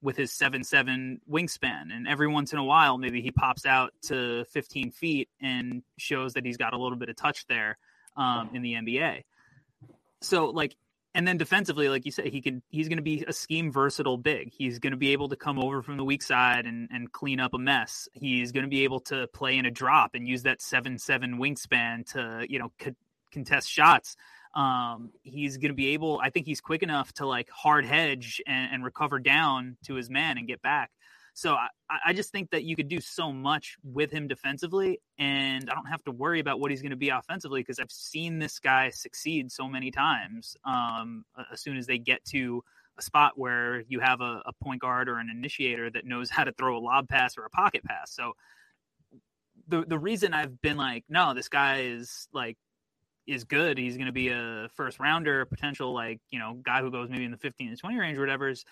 B: with his 7 7 wingspan. And every once in a while, maybe he pops out to 15 feet and shows that he's got a little bit of touch there um, in the NBA. So, like, and then defensively, like you said, he can he's going to be a scheme versatile big. He's going to be able to come over from the weak side and, and clean up a mess. He's going to be able to play in a drop and use that seven seven wingspan to you know co- contest shots. Um, he's going to be able. I think he's quick enough to like hard hedge and, and recover down to his man and get back. So I, I just think that you could do so much with him defensively, and I don't have to worry about what he's going to be offensively because I've seen this guy succeed so many times. Um, as soon as they get to a spot where you have a, a point guard or an initiator that knows how to throw a lob pass or a pocket pass. So the the reason I've been like, no, this guy is like is good. He's going to be a first rounder, potential like you know guy who goes maybe in the fifteen to twenty range or whatever. Is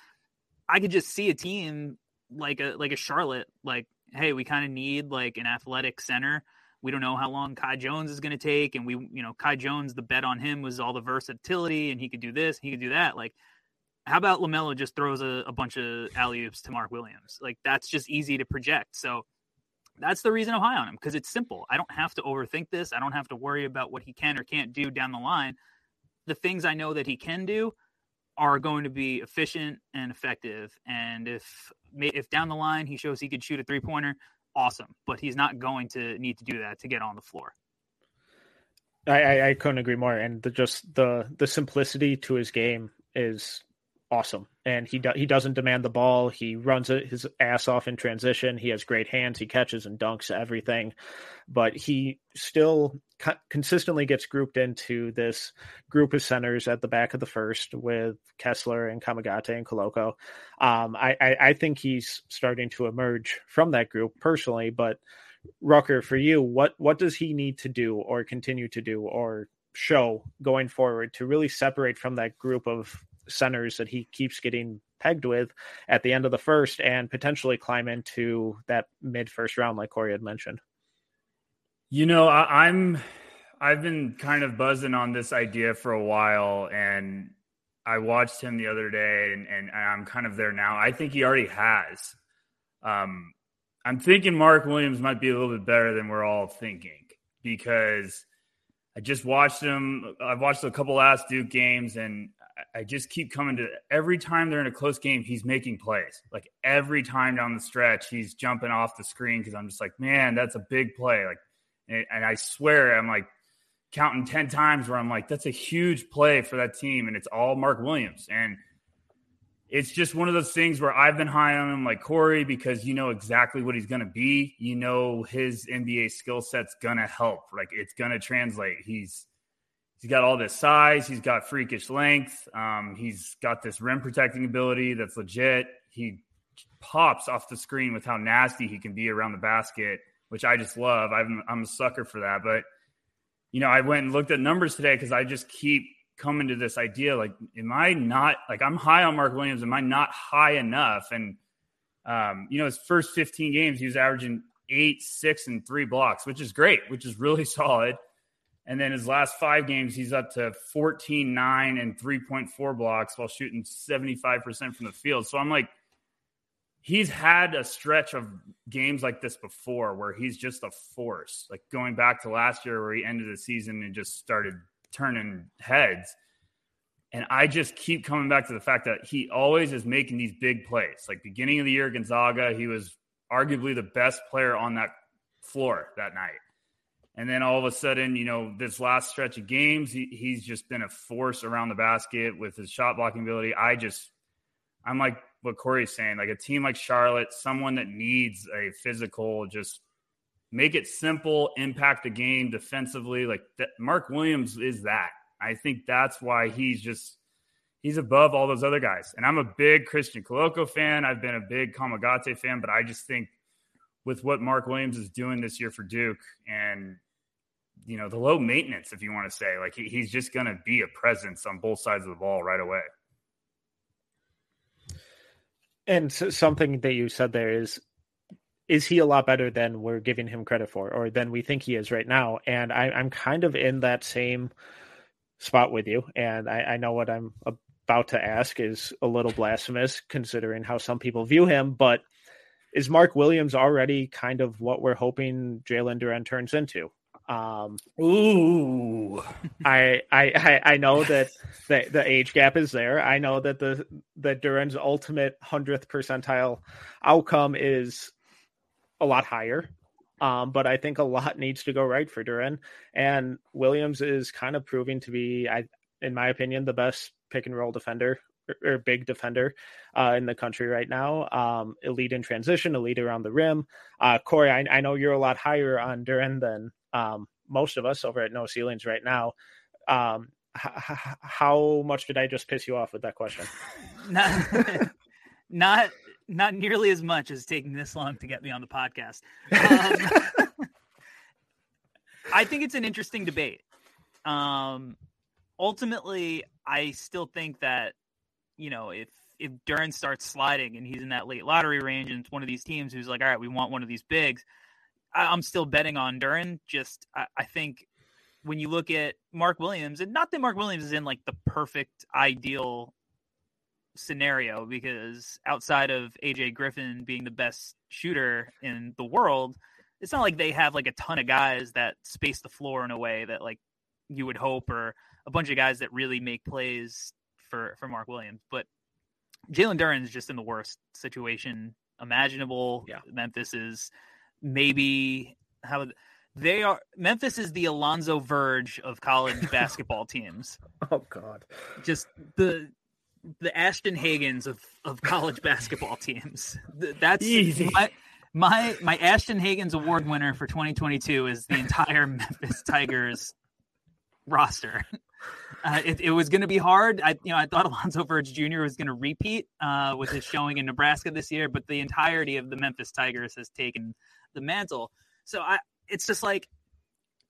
B: I could just see a team like a like a Charlotte like hey, we kind of need like an athletic center. We don't know how long Kai Jones is going to take, and we, you know, Kai Jones, the bet on him was all the versatility, and he could do this, he could do that. Like, how about LaMelo just throws a, a bunch of alley oops to Mark Williams? Like, that's just easy to project. So that's the reason I'm high on him because it's simple. I don't have to overthink this. I don't have to worry about what he can or can't do down the line. The things I know that he can do, are going to be efficient and effective. And if if down the line he shows he could shoot a three pointer, awesome. But he's not going to need to do that to get on the floor.
A: I, I, I couldn't agree more. And the, just the the simplicity to his game is awesome. And he do, he doesn't demand the ball. He runs his ass off in transition. He has great hands. He catches and dunks everything, but he still co- consistently gets grouped into this group of centers at the back of the first with Kessler and Kamagate and Koloko. Um, I, I, I think he's starting to emerge from that group personally, but Rucker, for you, what what does he need to do or continue to do or show going forward to really separate from that group of centers that he keeps getting pegged with at the end of the first and potentially climb into that mid first round, like Corey had mentioned.
C: You know, I, I'm I've been kind of buzzing on this idea for a while, and I watched him the other day, and, and I'm kind of there now. I think he already has. Um, I'm thinking Mark Williams might be a little bit better than we're all thinking because I just watched him. I've watched a couple last Duke games, and I just keep coming to every time they're in a close game, he's making plays. Like every time down the stretch, he's jumping off the screen because I'm just like, man, that's a big play. Like, and, I swear, I'm like counting 10 times where I'm like, that's a huge play for that team. And it's all Mark Williams. And it's just one of those things where I've been high on him, like Corey, because you know exactly what he's going to be. You know, his NBA skill set's going to help. Like, it's going to translate. He's, he's got all this size. He's got freakish length. Um, he's got this rim protecting ability that's legit. He pops off the screen with how nasty he can be around the basket, which I just love. I'm I'm a sucker for that. But you know, I went and looked at numbers today because I just keep coming to this idea like, am I not like I'm high on Mark Williams? Am I not high enough? And um, you know, his first 15 games, he was averaging eight, six, and three blocks, which is great, which is really solid. And then his last five games, he's up to 14, 9, and 3.4 blocks while shooting 75% from the field. So I'm like, he's had a stretch of games like this before where he's just a force. Like going back to last year where he ended the season and just started turning heads. And I just keep coming back to the fact that he always is making these big plays. Like beginning of the year, Gonzaga, he was arguably the best player on that floor that night. And then all of a sudden, you know, this last stretch of games, he, he's just been a force around the basket with his shot blocking ability. I just, I'm like what Corey's saying, like a team like Charlotte, someone that needs a physical, just make it simple, impact the game defensively. Like Mark Williams is that. I think that's why he's just he's above all those other guys. And I'm a big Christian Koloko fan. I've been a big Kamagate fan, but I just think with what Mark Williams is doing this year for Duke and you know, the low maintenance, if you want to say. Like he, he's just going to be a presence on both sides of the ball right away.
A: And something that you said there is, is he a lot better than we're giving him credit for, or than we think he is right now? And I, am kind of in that same spot with you. And I, I know what I'm about to ask is a little blasphemous considering how some people view him, but is Mark Williams already kind of what we're hoping Jalen Duren turns into? Um,
C: Ooh,
A: I, I I know that the the age gap is there. I know that the the Duren's ultimate hundredth percentile outcome is a lot higher. Um, but I think a lot needs to go right for Duren, and Williams is kind of proving to be, I, in my opinion, the best pick and roll defender or, or big defender uh, in the country right now. Um, elite in transition, elite around the rim. Uh, Corey, I, I know you're a lot higher on Duren than um, most of us over at No Ceilings right now. Um, h- how much did I just piss you off with that question?
B: not, not, not nearly as much as taking this long to get me on the podcast. Um, I think it's an interesting debate. Um, ultimately, I still think that you know if if Duren starts sliding and he's in that late lottery range and it's one of these teams who's like, all right, we want one of these bigs, I, am still betting on Duren. Just I, I think when you look at Mark Williams, and not that Mark Williams is in like the perfect ideal scenario because outside of AJ Griffin being the best shooter in the world, it's not like they have like a ton of guys that space the floor in a way that like you would hope or a bunch of guys that really make plays for for Mark Williams. But Jalen Duren is just in the worst situation imaginable.
A: Yeah.
B: Memphis is maybe how they are Memphis is the Alonzo Verge of college basketball teams.
A: Oh God.
B: Just the the Ashton Hagans of, of college basketball teams. That's
C: Easy.
B: my my my Ashton Hagans award winner for 2022 is the entire Memphis Tigers roster. Uh, it, it, was going to be hard. I you know I thought Alonzo Verge Jr. was going to repeat uh, with his showing in Nebraska this year, but the entirety of the Memphis Tigers has taken the mantle. So I it's just like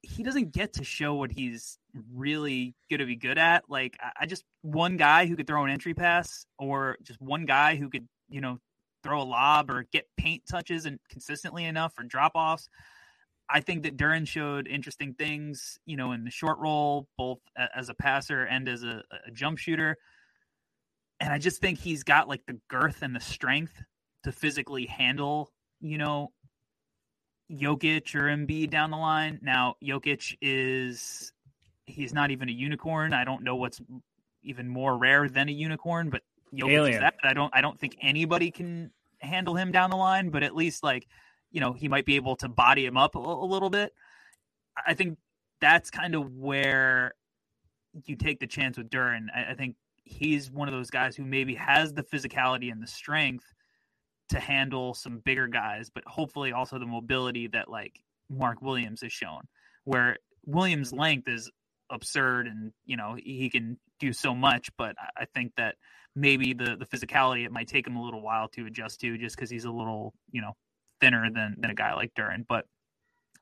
B: he doesn't get to show what he's really going to be good at. Like I just one guy who could throw an entry pass, or just one guy who could you know throw a lob or get paint touches and consistently enough for drop offs. I think that Duren showed interesting things, you know, in the short roll, both as a passer and as a, a jump shooter. And I just think he's got like the girth and the strength to physically handle, you know, Jokic or Embiid down the line. Now, Jokic is he's not even a unicorn. I don't know what's even more rare than a unicorn, but Jokic Alien. is that. I don't I don't think anybody can handle him down the line, but at least like, you know, he might be able to body him up a, a little bit. I think that's kind of where you take the chance with Duren. I, I think he's one of those guys who maybe has the physicality and the strength to handle some bigger guys, but hopefully also the mobility that like Mark Williams has shown, where Williams' length is absurd and you know he can do so much, but I think that maybe the the physicality it might take him a little while to adjust to just because he's a little you know thinner than than a guy like Duren, but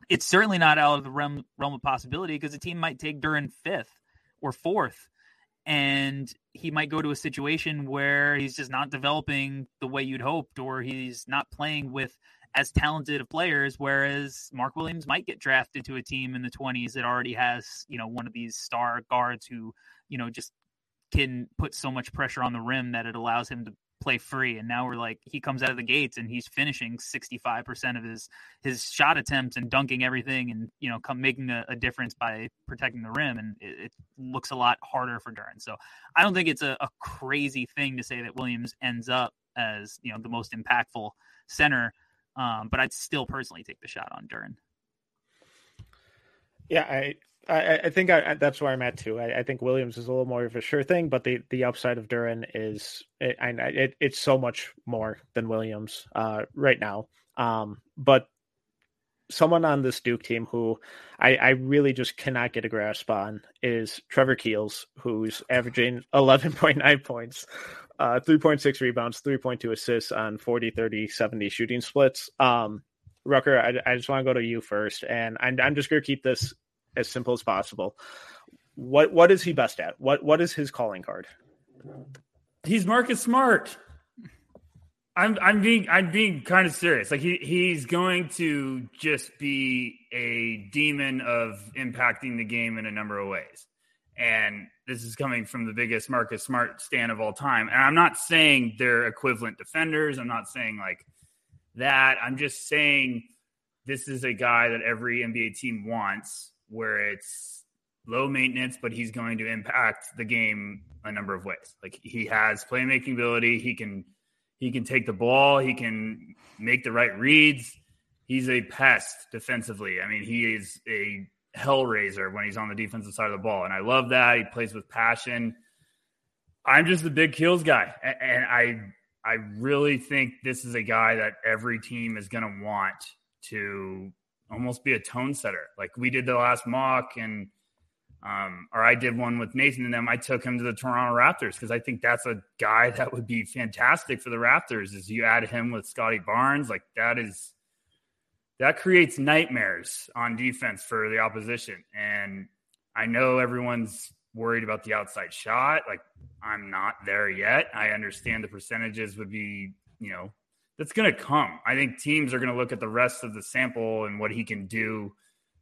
B: it's certainly not out of the realm realm of possibility because the team might take Duren fifth or fourth and he might go to a situation where he's just not developing the way you'd hoped or he's not playing with as talented of players whereas Mark Williams might get drafted to a team in the 20s that already has you know one of these star guards who you know just can put so much pressure on the rim that it allows him to play free and now we're like he comes out of the gates and he's finishing 65% of his his shot attempts and dunking everything and you know come making a, a difference by protecting the rim and it, it, looks a lot harder for Duren so I don't think it's a, a crazy thing to say that Williams ends up as you know the most impactful center um, but I'd still personally take the shot on Duren
A: yeah I I, I think I, that's where I'm at too. I, I, think Williams is a little more of a sure thing, but the, the upside of Duren is it, it, it's so much more than Williams uh, right now. Um, but someone on this Duke team who I, I really just cannot get a grasp on is Trevor Keels, who's averaging 11.9 points, uh, 3.6 rebounds, 3.2 assists on 40, 30, 70 shooting splits. Um, Rucker, I, I just want to go to you first, and I'm, I'm just going to keep this as simple as possible. What what is he best at? What what is his calling card?
C: He's Marcus Smart. I'm I'm being I'm being kind of serious. Like he he's going to just be a demon of impacting the game in a number of ways. And this is coming from the biggest Marcus Smart stand of all time. And I'm not saying they're equivalent defenders. I'm not saying like that. I'm just saying this is a guy that every NBA team wants where it's low maintenance, but he's going to impact the game a number of ways. Like he has playmaking ability. He can he can take the ball. He can make the right reads. He's a pest defensively. I mean, he is a hellraiser when he's on the defensive side of the ball, and I love that. He plays with passion. I'm just the big Keels guy, and I I really think this is a guy that every team is going to want to almost be a tone setter. Like we did the last mock and um, or I did one with Nathan and them. I took him to the Toronto Raptors because I think that's a guy that would be fantastic for the Raptors. Is you add him with Scottie Barnes, like that is that creates nightmares on defense for the opposition. And I know everyone's worried about the outside shot. Like I'm not there yet. I understand the percentages would be, you know, that's going to come. I think teams are going to look at the rest of the sample and what he can do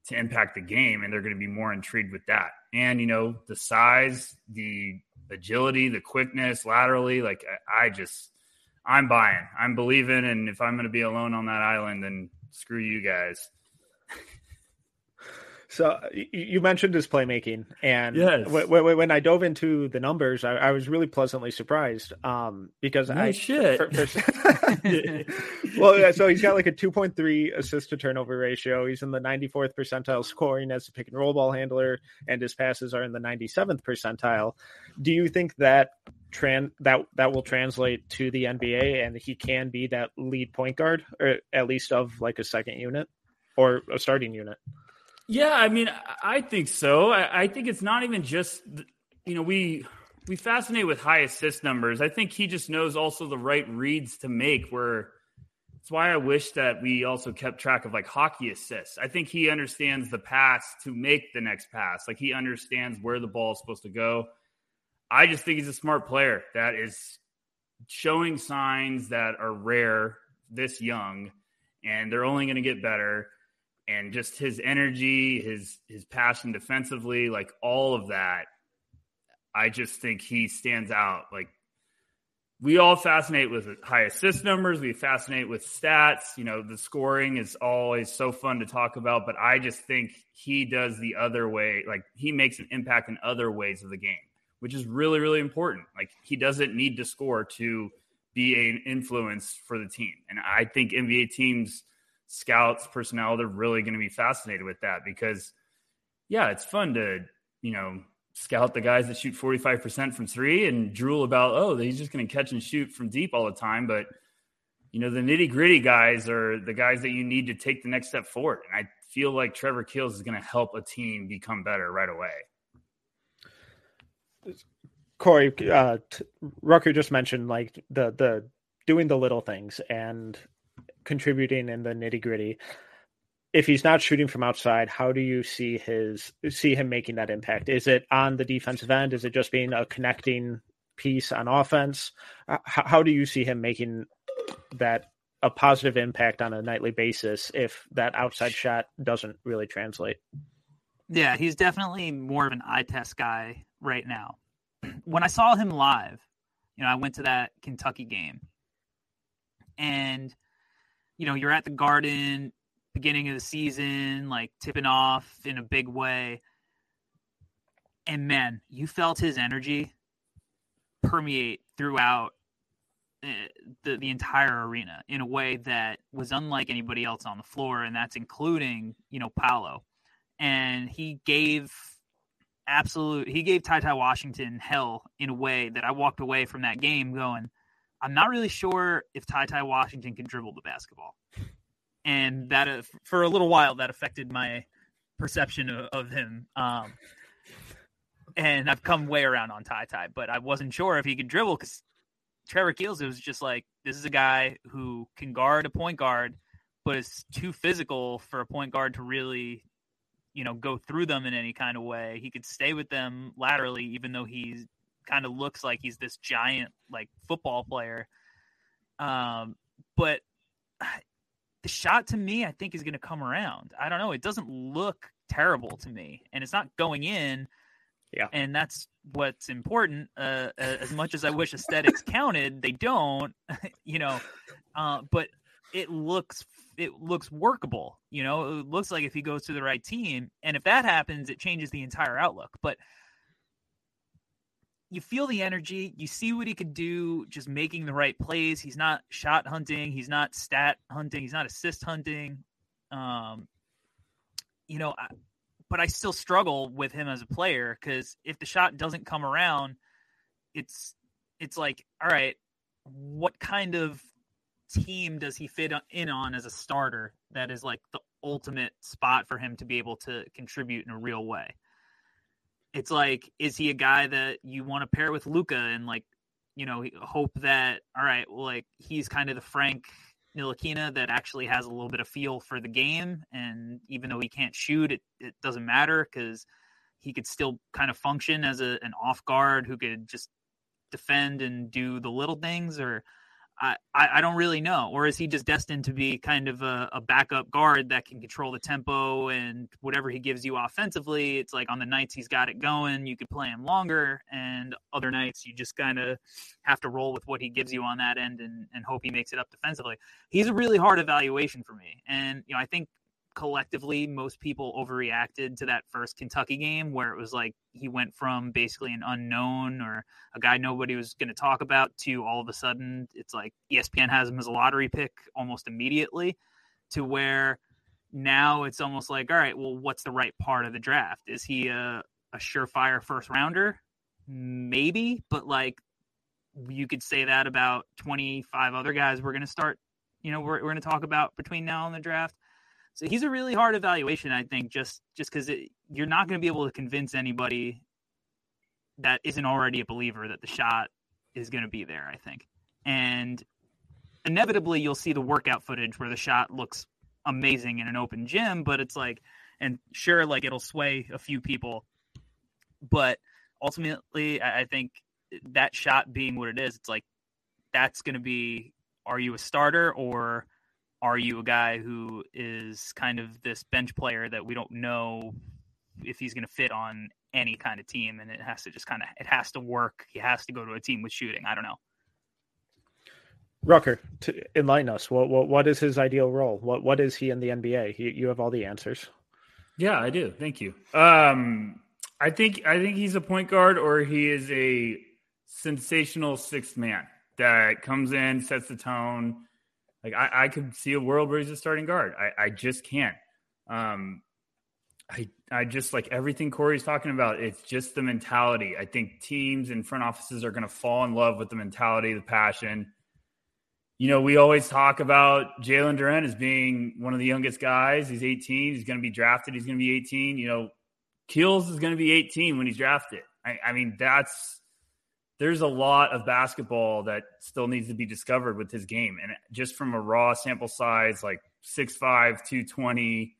C: to impact the game, and they're going to be more intrigued with that. And you know, the size, the agility, the quickness, laterally. Like I, just, I'm buying. I'm believing, and if I'm going to be alone on that island, then screw you guys.
A: So you mentioned his playmaking, and
C: yes.
A: when I dove into the numbers, I, I was really pleasantly surprised um, because
C: no
A: I
C: shit.
A: For, for, well, yeah, so he's got like a two point three assist to turnover ratio. He's in the ninety fourth percentile scoring as a pick and roll ball handler, and his passes are in the ninety seventh percentile. Do you think that tran that that will translate to the NBA, and he can be that lead point guard, or at least of like a second unit or a starting unit?
C: Yeah, I mean, I think so. I, I, think it's not even just you know we we fascinate with high assist numbers. I think he just knows also the right reads to make. Where it's why I wish that we also kept track of like hockey assists. I think he understands the pass to make the next pass. Like he understands where the ball is supposed to go. I just think he's a smart player that is showing signs that are rare this young, and they're only going to get better and just his energy, his his passion defensively, like all of that. I just think he stands out. Like we all fascinate with high assist numbers, we fascinate with stats. You know, the scoring is always so fun to talk about, but I just think he does the other way. Like he makes an impact in other ways of the game, which is really really important. Like he doesn't need to score to be an influence for the team. And I think NBA teams scouts, personnel, they're really going to be fascinated with that because, yeah, it's fun to, you know, scout the guys that shoot 45% from three and drool about, oh, he's just going to catch and shoot from deep all the time. But, you know, the nitty gritty guys are the guys that you need to take the next step forward. And I feel like Trevor Keels is going to help a team become better right away.
A: Corey, uh, Rucker just mentioned like the the doing the little things, and contributing in the nitty gritty. If he's not shooting from outside, how do you see his see him making that impact? Is it on the defensive end? Is it just being a connecting piece on offense? How, how do you see him making that a positive impact on a nightly basis if that outside shot doesn't really translate?
B: Yeah, he's definitely more of an eye test guy right now. When I saw him live, you know, I went to that Kentucky game and you know, you're at the Garden, beginning of the season, like tipping off in a big way. And man, you felt his energy permeate throughout eh, the, the entire arena in a way that was unlike anybody else on the floor, and that's including, you know, Paolo. And he gave absolute he gave Ty Ty Washington hell in a way that I walked away from that game going, I'm not really sure if Ty Ty Washington can dribble the basketball, and that uh, for a little while that affected my perception of, of him. Um, and I've come way around on Ty Ty, but I wasn't sure if he could dribble because Trevor Keels. It was just like this is a guy who can guard a point guard, but is too physical for a point guard to really, you know, go through them in any kind of way. He could stay with them laterally, even though he's kind of looks like he's this giant like football player. Um, but the shot to me, I think, is going to come around. I don't know. It doesn't look terrible to me, and it's not going in.
A: Yeah,
B: and that's what's important. Uh, as much as I wish aesthetics counted, they don't. you know, uh, but it looks it looks workable. You know, it looks like if he goes to the right team, and if that happens, it changes the entire outlook. But you feel the energy. You see what he could do just making the right plays. He's not shot hunting. He's not stat hunting. He's not assist hunting. Um, you know, I, but I still struggle with him as a player because if the shot doesn't come around, it's it's like, all right, what kind of team does he fit in on as a starter that is like the ultimate spot for him to be able to contribute in a real way? It's like, is he a guy that you want to pair with Luka and like, you know, hope that all right, well, like he's kind of the Frank Ntilikina that actually has a little bit of feel for the game, and even though he can't shoot, it it doesn't matter because he could still kind of function as a, an off guard who could just defend and do the little things, or I, I don't really know. Or is he just destined to be kind of a, a, backup guard that can control the tempo and whatever he gives you offensively? It's like on the nights he's got it going, you could play him longer, and other nights you just kind of have to roll with what he gives you on that end and, and hope he makes it up defensively. He's a really hard evaluation for me. And, you know, I think collectively most people overreacted to that first Kentucky game where it was like he went from basically an unknown or a guy nobody was going to talk about to all of a sudden it's like ESPN has him as a lottery pick almost immediately to where now it's almost like all right well what's the right part of the draft? Is he a, a surefire first rounder? Maybe but like you could say that about 25 other guys we're going to start you know we're, we're going to talk about between now and the draft so he's a really hard evaluation, I think, just just because you're not going to be able to convince anybody that isn't already a believer that the shot is going to be there. I think, and inevitably you'll see the workout footage where the shot looks amazing in an open gym, but it's like, and sure, like it'll sway a few people, but ultimately, I think that shot being what it is, it's like that's going to be: are you a starter or are you a guy who is kind of this bench player that we don't know if he's going to fit on any kind of team and it has to just kind of it has to work he has to go to a team with shooting i don't know.
A: Rucker to enlighten us what, what what is his ideal role? What what is he in the nba you, you have all the answers.
C: Yeah i do thank you. Um i think i think he's a point guard or he is a sensational sixth man that comes in sets the tone like I, I could see a world where he's a starting guard. I, I just can't. Um, I I just like everything Corey's talking about. It's just the mentality. I think teams and front offices are going to fall in love with the mentality, the passion. You know, we always talk about Jalen Duren as being one of the youngest guys. He's 18. He's going to be drafted. He's going to be 18. You know, Keels is going to be 18 when he's drafted. I, I mean, that's there's a lot of basketball that still needs to be discovered with his game. And just from a raw sample size, like 6'5, 220,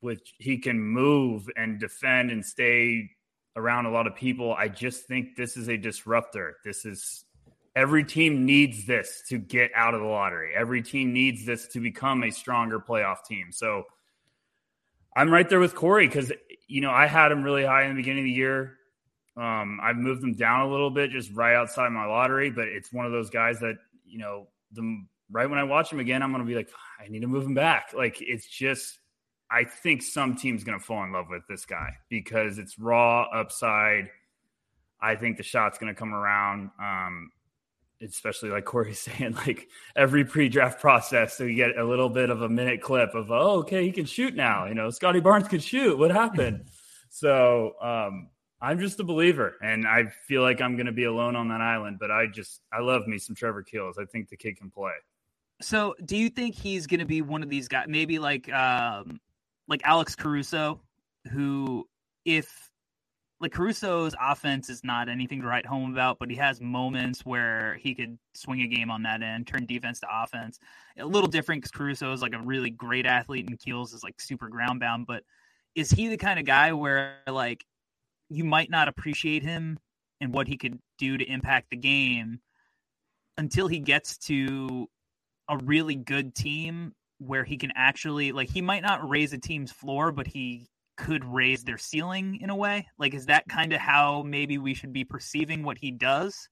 C: which he can move and defend and stay around a lot of people. I just think this is a disruptor. This is every team needs this to get out of the lottery. Every team needs this to become a stronger playoff team. So I'm right there with Corey because, you know, I had him really high in the beginning of the year. Um, I've moved them down a little bit, just right outside my lottery. But it's one of those guys that you know, the right when I watch him again, I'm going to be like, I need to move him back. Like it's just, I think some team's going to fall in love with this guy because it's raw upside. I think the shot's going to come around. Um, especially like Corey's saying, like every pre-draft process, so you get a little bit of a minute clip of, oh, okay, he can shoot now. You know, Scottie Barnes can shoot. What happened? so um, I'm just a believer, and I feel like I'm going to be alone on that island. But I just I love me some Trevor Keels. I think the kid can play.
B: So, do you think he's going to be one of these guys? Maybe like um, like Alex Caruso, who if like Caruso's offense is not anything to write home about, but he has moments where he could swing a game on that end, turn defense to offense. A little different because Caruso is like a really great athlete and Keels is like super ground bound. But is he the kind of guy where like you might not appreciate him and what he could do to impact the game until he gets to a really good team where he can actually like he might not raise a team's floor but he could raise their ceiling in a way. Like is that kind of how maybe we should be perceiving what he does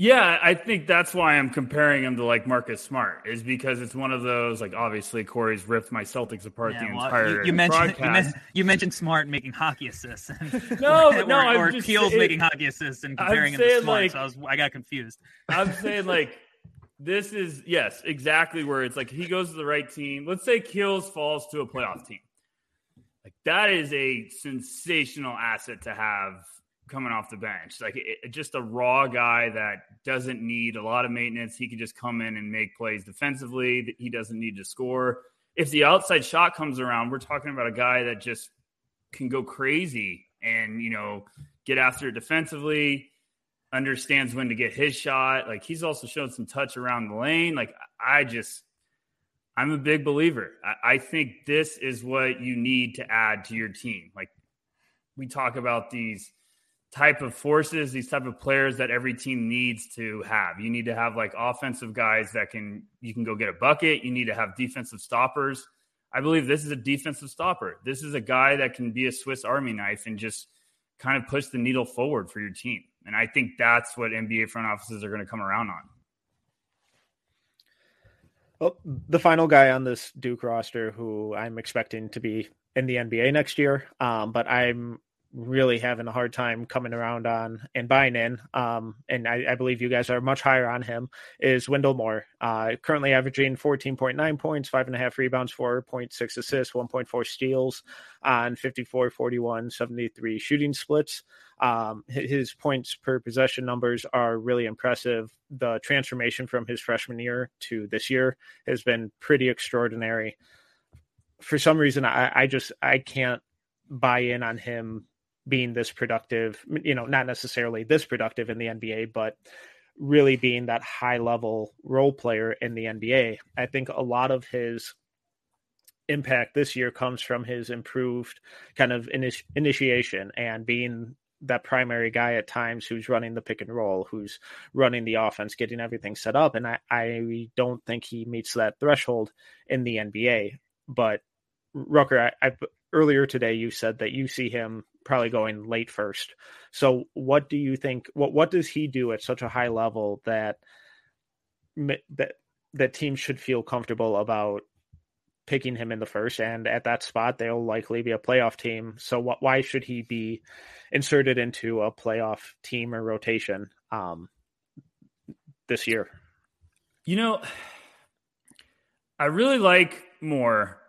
C: yeah, I think that's why I'm comparing him to like Marcus Smart is because it's one of those like obviously Corey's ripped my Celtics apart yeah, the well, entire
B: you, you mentioned you, mentioned you, mentioned Smart making hockey assists.
C: no, or, no,
B: or, or Keels making hockey assists and comparing him to Smart. Like, so I was I got confused.
C: I'm saying like this is yes, exactly where it's like he goes to the right team. Let's say Keels falls to a playoff team. Like that is a sensational asset to have coming off the bench. Like it, just a raw guy that doesn't need a lot of maintenance. He can just come in and make plays defensively. He doesn't need to score. If the outside shot comes around, we're talking about a guy that just can go crazy and, you know, get after it defensively, understands when to get his shot. Like he's also shown some touch around the lane. Like I just, I'm a big believer. I, I think this is what you need to add to your team. Like we talk about these type of forces, these type of players that every team needs to have. You need to have like offensive guys that can you can go get a bucket. You need to have defensive stoppers. I believe this is a defensive stopper. This is a guy that can be a Swiss Army knife and just kind of push the needle forward for your team. And I think that's what NBA front offices are going to come around on.
A: Well, the final guy on this Duke roster who I'm expecting to be in the NBA next year, um, but I'm really having a hard time coming around on and buying in. Um, and I, I, believe you guys are much higher on him. Is Wendell Moore uh, currently averaging 14.9 points, five and a half rebounds, 4.6 assists, 1.4 steals on 54, 41, 73 shooting splits. Um, his points per possession numbers are really impressive. The transformation from his freshman year to this year has been pretty extraordinary. For some reason, I, I just I can't buy in on him being this productive, you know, not necessarily this productive in the NBA, but really being that high level role player in the NBA. I think a lot of his impact this year comes from his improved kind of initi- initiation and being that primary guy at times who's running the pick and roll, who's running the offense, getting everything set up. And I, I don't think he meets that threshold in the NBA. But Rucker, I, I earlier today you said that you see him probably going late first. So what do you think what what does he do at such a high level that that that teams should feel comfortable about picking him in the first and at that spot they'll likely be a playoff team. So what why should he be inserted into a playoff team or rotation um this year?
C: You know, I really like Moore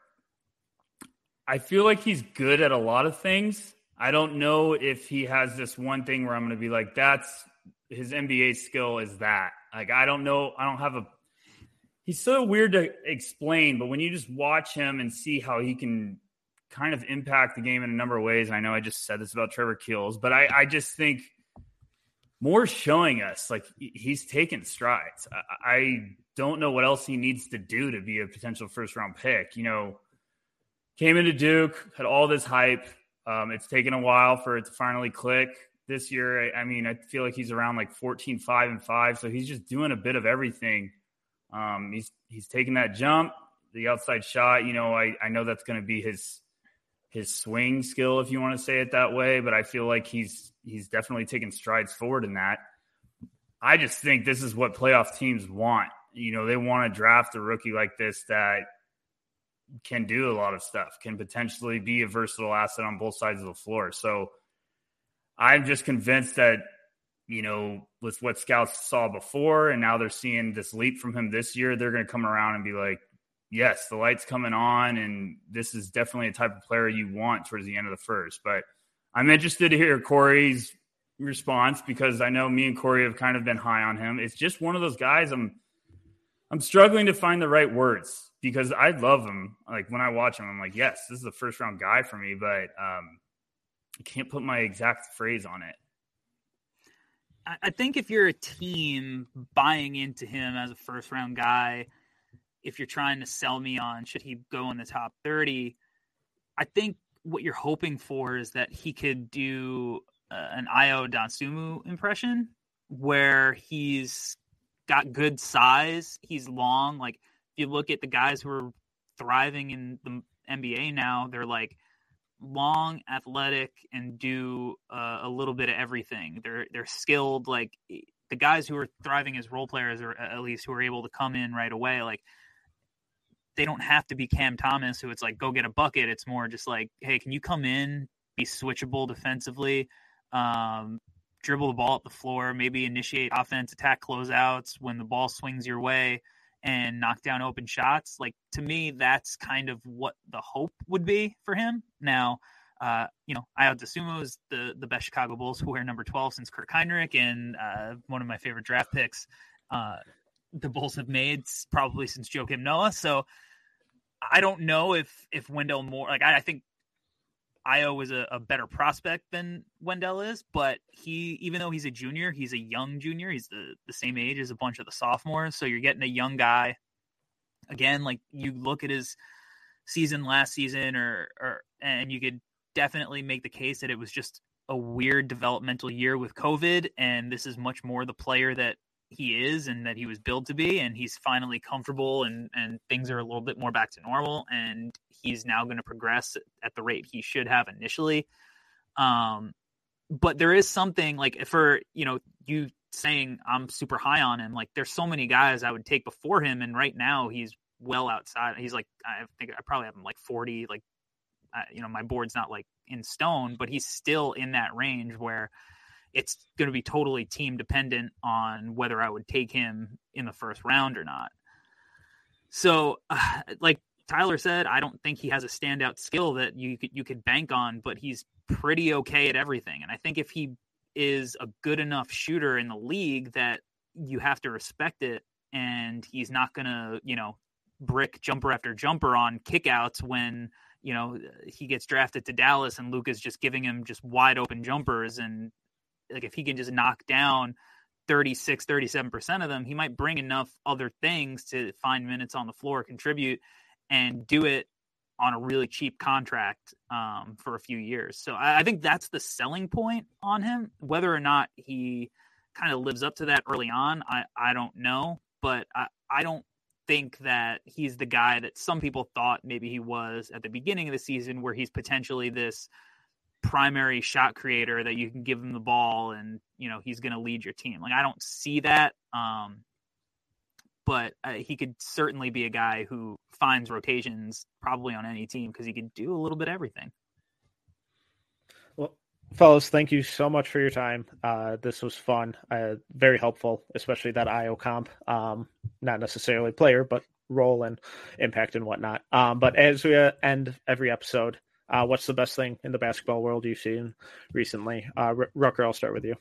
C: I feel like he's good at a lot of things. I don't know if he has this one thing where I'm going to be like, that's his NBA skill is that. Like, I don't know. I don't have a. He's so weird to explain, but when you just watch him and see how he can kind of impact the game in a number of ways, I know I just said this about Trevor Keels, but I, I just think Moore showing us like he's taken strides. I, I don't know what else he needs to do to be a potential first round pick. You know, came into Duke, had all this hype. Um, it's taken a while for it to finally click. This year, I, I, mean, I feel like he's around like 14, 5 and 5. So he's just doing a bit of everything. Um, he's he's taking that jump, the outside shot. You know, I, I know that's going to be his his swing skill, if you want to say it that way. But I feel like he's he's definitely taking strides forward in that. I just think this is what playoff teams want. You know, they want to draft a rookie like this that can do a lot of stuff, can potentially be a versatile asset on both sides of the floor. So I'm just convinced that, you know, with what scouts saw before and now they're seeing this leap from him this year, they're going to come around and be like, yes, the light's coming on. And this is definitely a type of player you want towards the end of the first. But I'm interested to hear Corey's response because I know me and Corey have kind of been high on him. It's just one of those guys I'm I'm struggling to find the right words because I love him. Like when I watch him, I'm like, yes, this is the first round guy for me, but um, I can't put my exact phrase on it.
B: I think if you're a team buying into him as a first round guy, if you're trying to sell me on should he go in the top 30, I think what you're hoping for is that he could do uh, an Ayo Dosunmu impression where he's got good size, he's long, like you look at the guys who are thriving in the NBA now, they're like long, athletic, and do uh, a little bit of everything. They're they're skilled. Like the guys who are thriving as role players, or at least who are able to come in right away, like they don't have to be Cam Thomas, who it's like go get a bucket. It's more just like, hey, can you come in, be switchable defensively, um, dribble the ball up the floor, maybe initiate offense, attack closeouts when the ball swings your way and knock down open shots. Like to me, that's kind of what the hope would be for him. Now, uh, you know, Ayo Dosunmu is the the best Chicago Bulls who wear number twelve since Kirk Hinrich, and uh, one of my favorite draft picks. Uh, the Bulls have made probably since Joakim Noah. So I don't know if if Wendell Moore, like I, I think Ayo is a, a, better prospect than Wendell is, but he, even though he's a junior, he's a young junior. He's the, the same age as a bunch of the sophomores. So you're getting a young guy. Again, like you look at his season last season, or or and you could definitely make the case that it was just a weird developmental year with COVID, and this is much more the player that he is and that he was built to be, and he's finally comfortable, and and things are a little bit more back to normal, and he's now going to progress at the rate he should have initially. Um, but there is something like for you know you saying I'm super high on him. Like there's so many guys I would take before him, and right now he's well outside. He's like I think I probably have him like 40. Like you know my board's not like in stone, but he's still in that range where it's going to be totally team dependent on whether I would take him in the first round or not. So, uh, like Tyler said, I don't think he has a standout skill that you could you could bank on, but he's pretty okay at everything. And I think if he is a good enough shooter in the league that you have to respect it, and he's not going to, you know, brick jumper after jumper on kickouts when you know he gets drafted to Dallas and Luka is just giving him just wide open jumpers and like if he can just knock down 36 37% of them he might bring enough other things to find minutes on the floor contribute and do it on a really cheap contract um, for a few years. So I, I think that's the selling point on him. Whether or not he kind of lives up to that early on i i don't know. But i i don't think that he's the guy that some people thought maybe he was at the beginning of the season where he's potentially this primary shot creator that you can give him the ball and you know he's going to lead your team. Like i don't see that um but uh, he could certainly be a guy who finds rotations probably on any team because he could do a little bit everything.
A: Well fellas thank you so much for your time. Uh this was fun uh very helpful especially that Ayo comp um not necessarily player but role and impact and whatnot. Um but as we uh, end every episode uh, what's the best thing in the basketball world you've seen recently? Uh, R- Rucker, I'll start with you.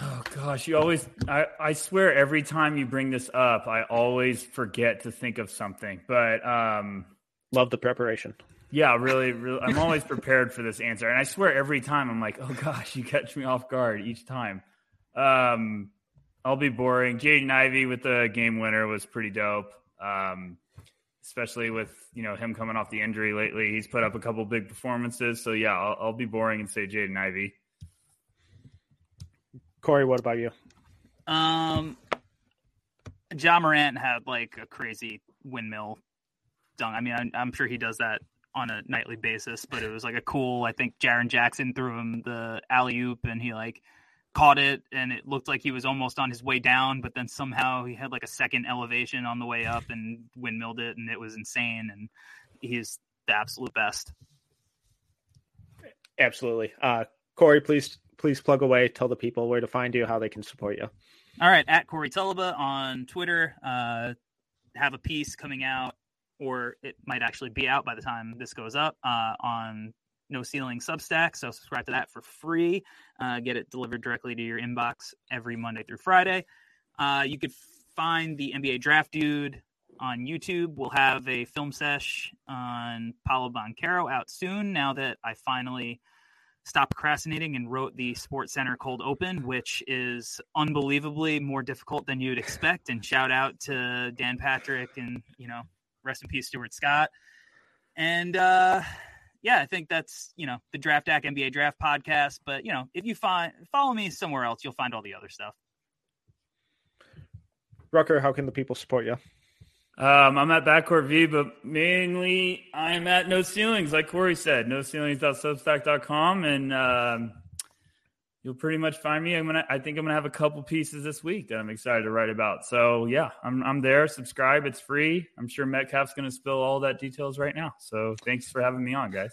C: Oh gosh, you always I, I swear every time you bring this up, I always forget to think of something. But um
A: love the preparation.
C: Yeah, really, really I'm always prepared for this answer. And I swear every time I'm like, oh gosh, you catch me off guard each time. Um I'll be boring. Jaden Ivey with the game winner was pretty dope. Um especially with you know him coming off the injury lately. He's put up a couple big performances. So yeah, I'll, I'll be boring and say Jaden Ivey.
A: Corey, what about you?
B: Um, Ja Morant had like a crazy windmill dunk. I mean, I'm, I'm sure he does that on a nightly basis, but it was like a cool. I think Jaren Jackson threw him the alley oop, and he like caught it and it looked like he was almost on his way down, but then somehow he had like a second elevation on the way up and windmilled it, and it was insane. And he's the absolute best.
A: Absolutely, uh, Corey. Please, please plug away. Tell the people where to find you, how they can support you.
B: All right, at Corey Tulaba on Twitter. Uh, have a piece coming out, or it might actually be out by the time this goes up uh, on no ceiling substack so subscribe to that for free. Uh, get it delivered directly to your inbox every monday through friday. Uh, you could find the nba draft dude on youtube. We'll have a film sesh on Paolo banchero out soon now that i finally stopped procrastinating and wrote the sports center cold open which is unbelievably more difficult than you'd expect. And shout out to dan patrick and you know rest in peace stuart scott. And uh yeah, I think that's you know the Draft Act NBA Draft podcast. But you know, if you find follow me somewhere else, you'll find all the other stuff.
A: Rucker, how can the people support you?
C: Um, I'm at Backcourt V, but mainly I'm at No Ceilings, like Corey said, no ceilings.substack.com. And um, you'll pretty much find me. I'm gonna. I think I'm gonna have a couple pieces this week that I'm excited to write about. So yeah, I'm I'm there. Subscribe. It's free. I'm sure Metcalf's gonna spill all that details right now. So thanks for having me on, guys.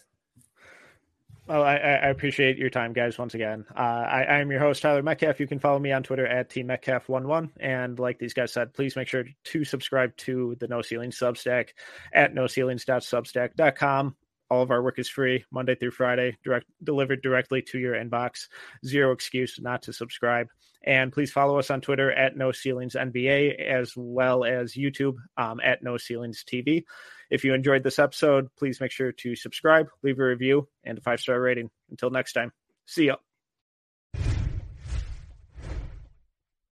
A: Well, I, I appreciate your time, guys. Once again, uh, I, I'm your host Tyler Metcalf. You can follow me on Twitter at Team Metcalf11. And like these guys said, please make sure to subscribe to the No Ceiling Substack at noceilings.substack.com. All of our work is free Monday through Friday, direct delivered directly to your inbox. Zero excuse not to subscribe. And please follow us on Twitter at No Ceilings NBA as well as YouTube um, at No Ceilings TV. If you enjoyed this episode, please make sure to subscribe, leave a review, and a five star rating. Until next time, see ya.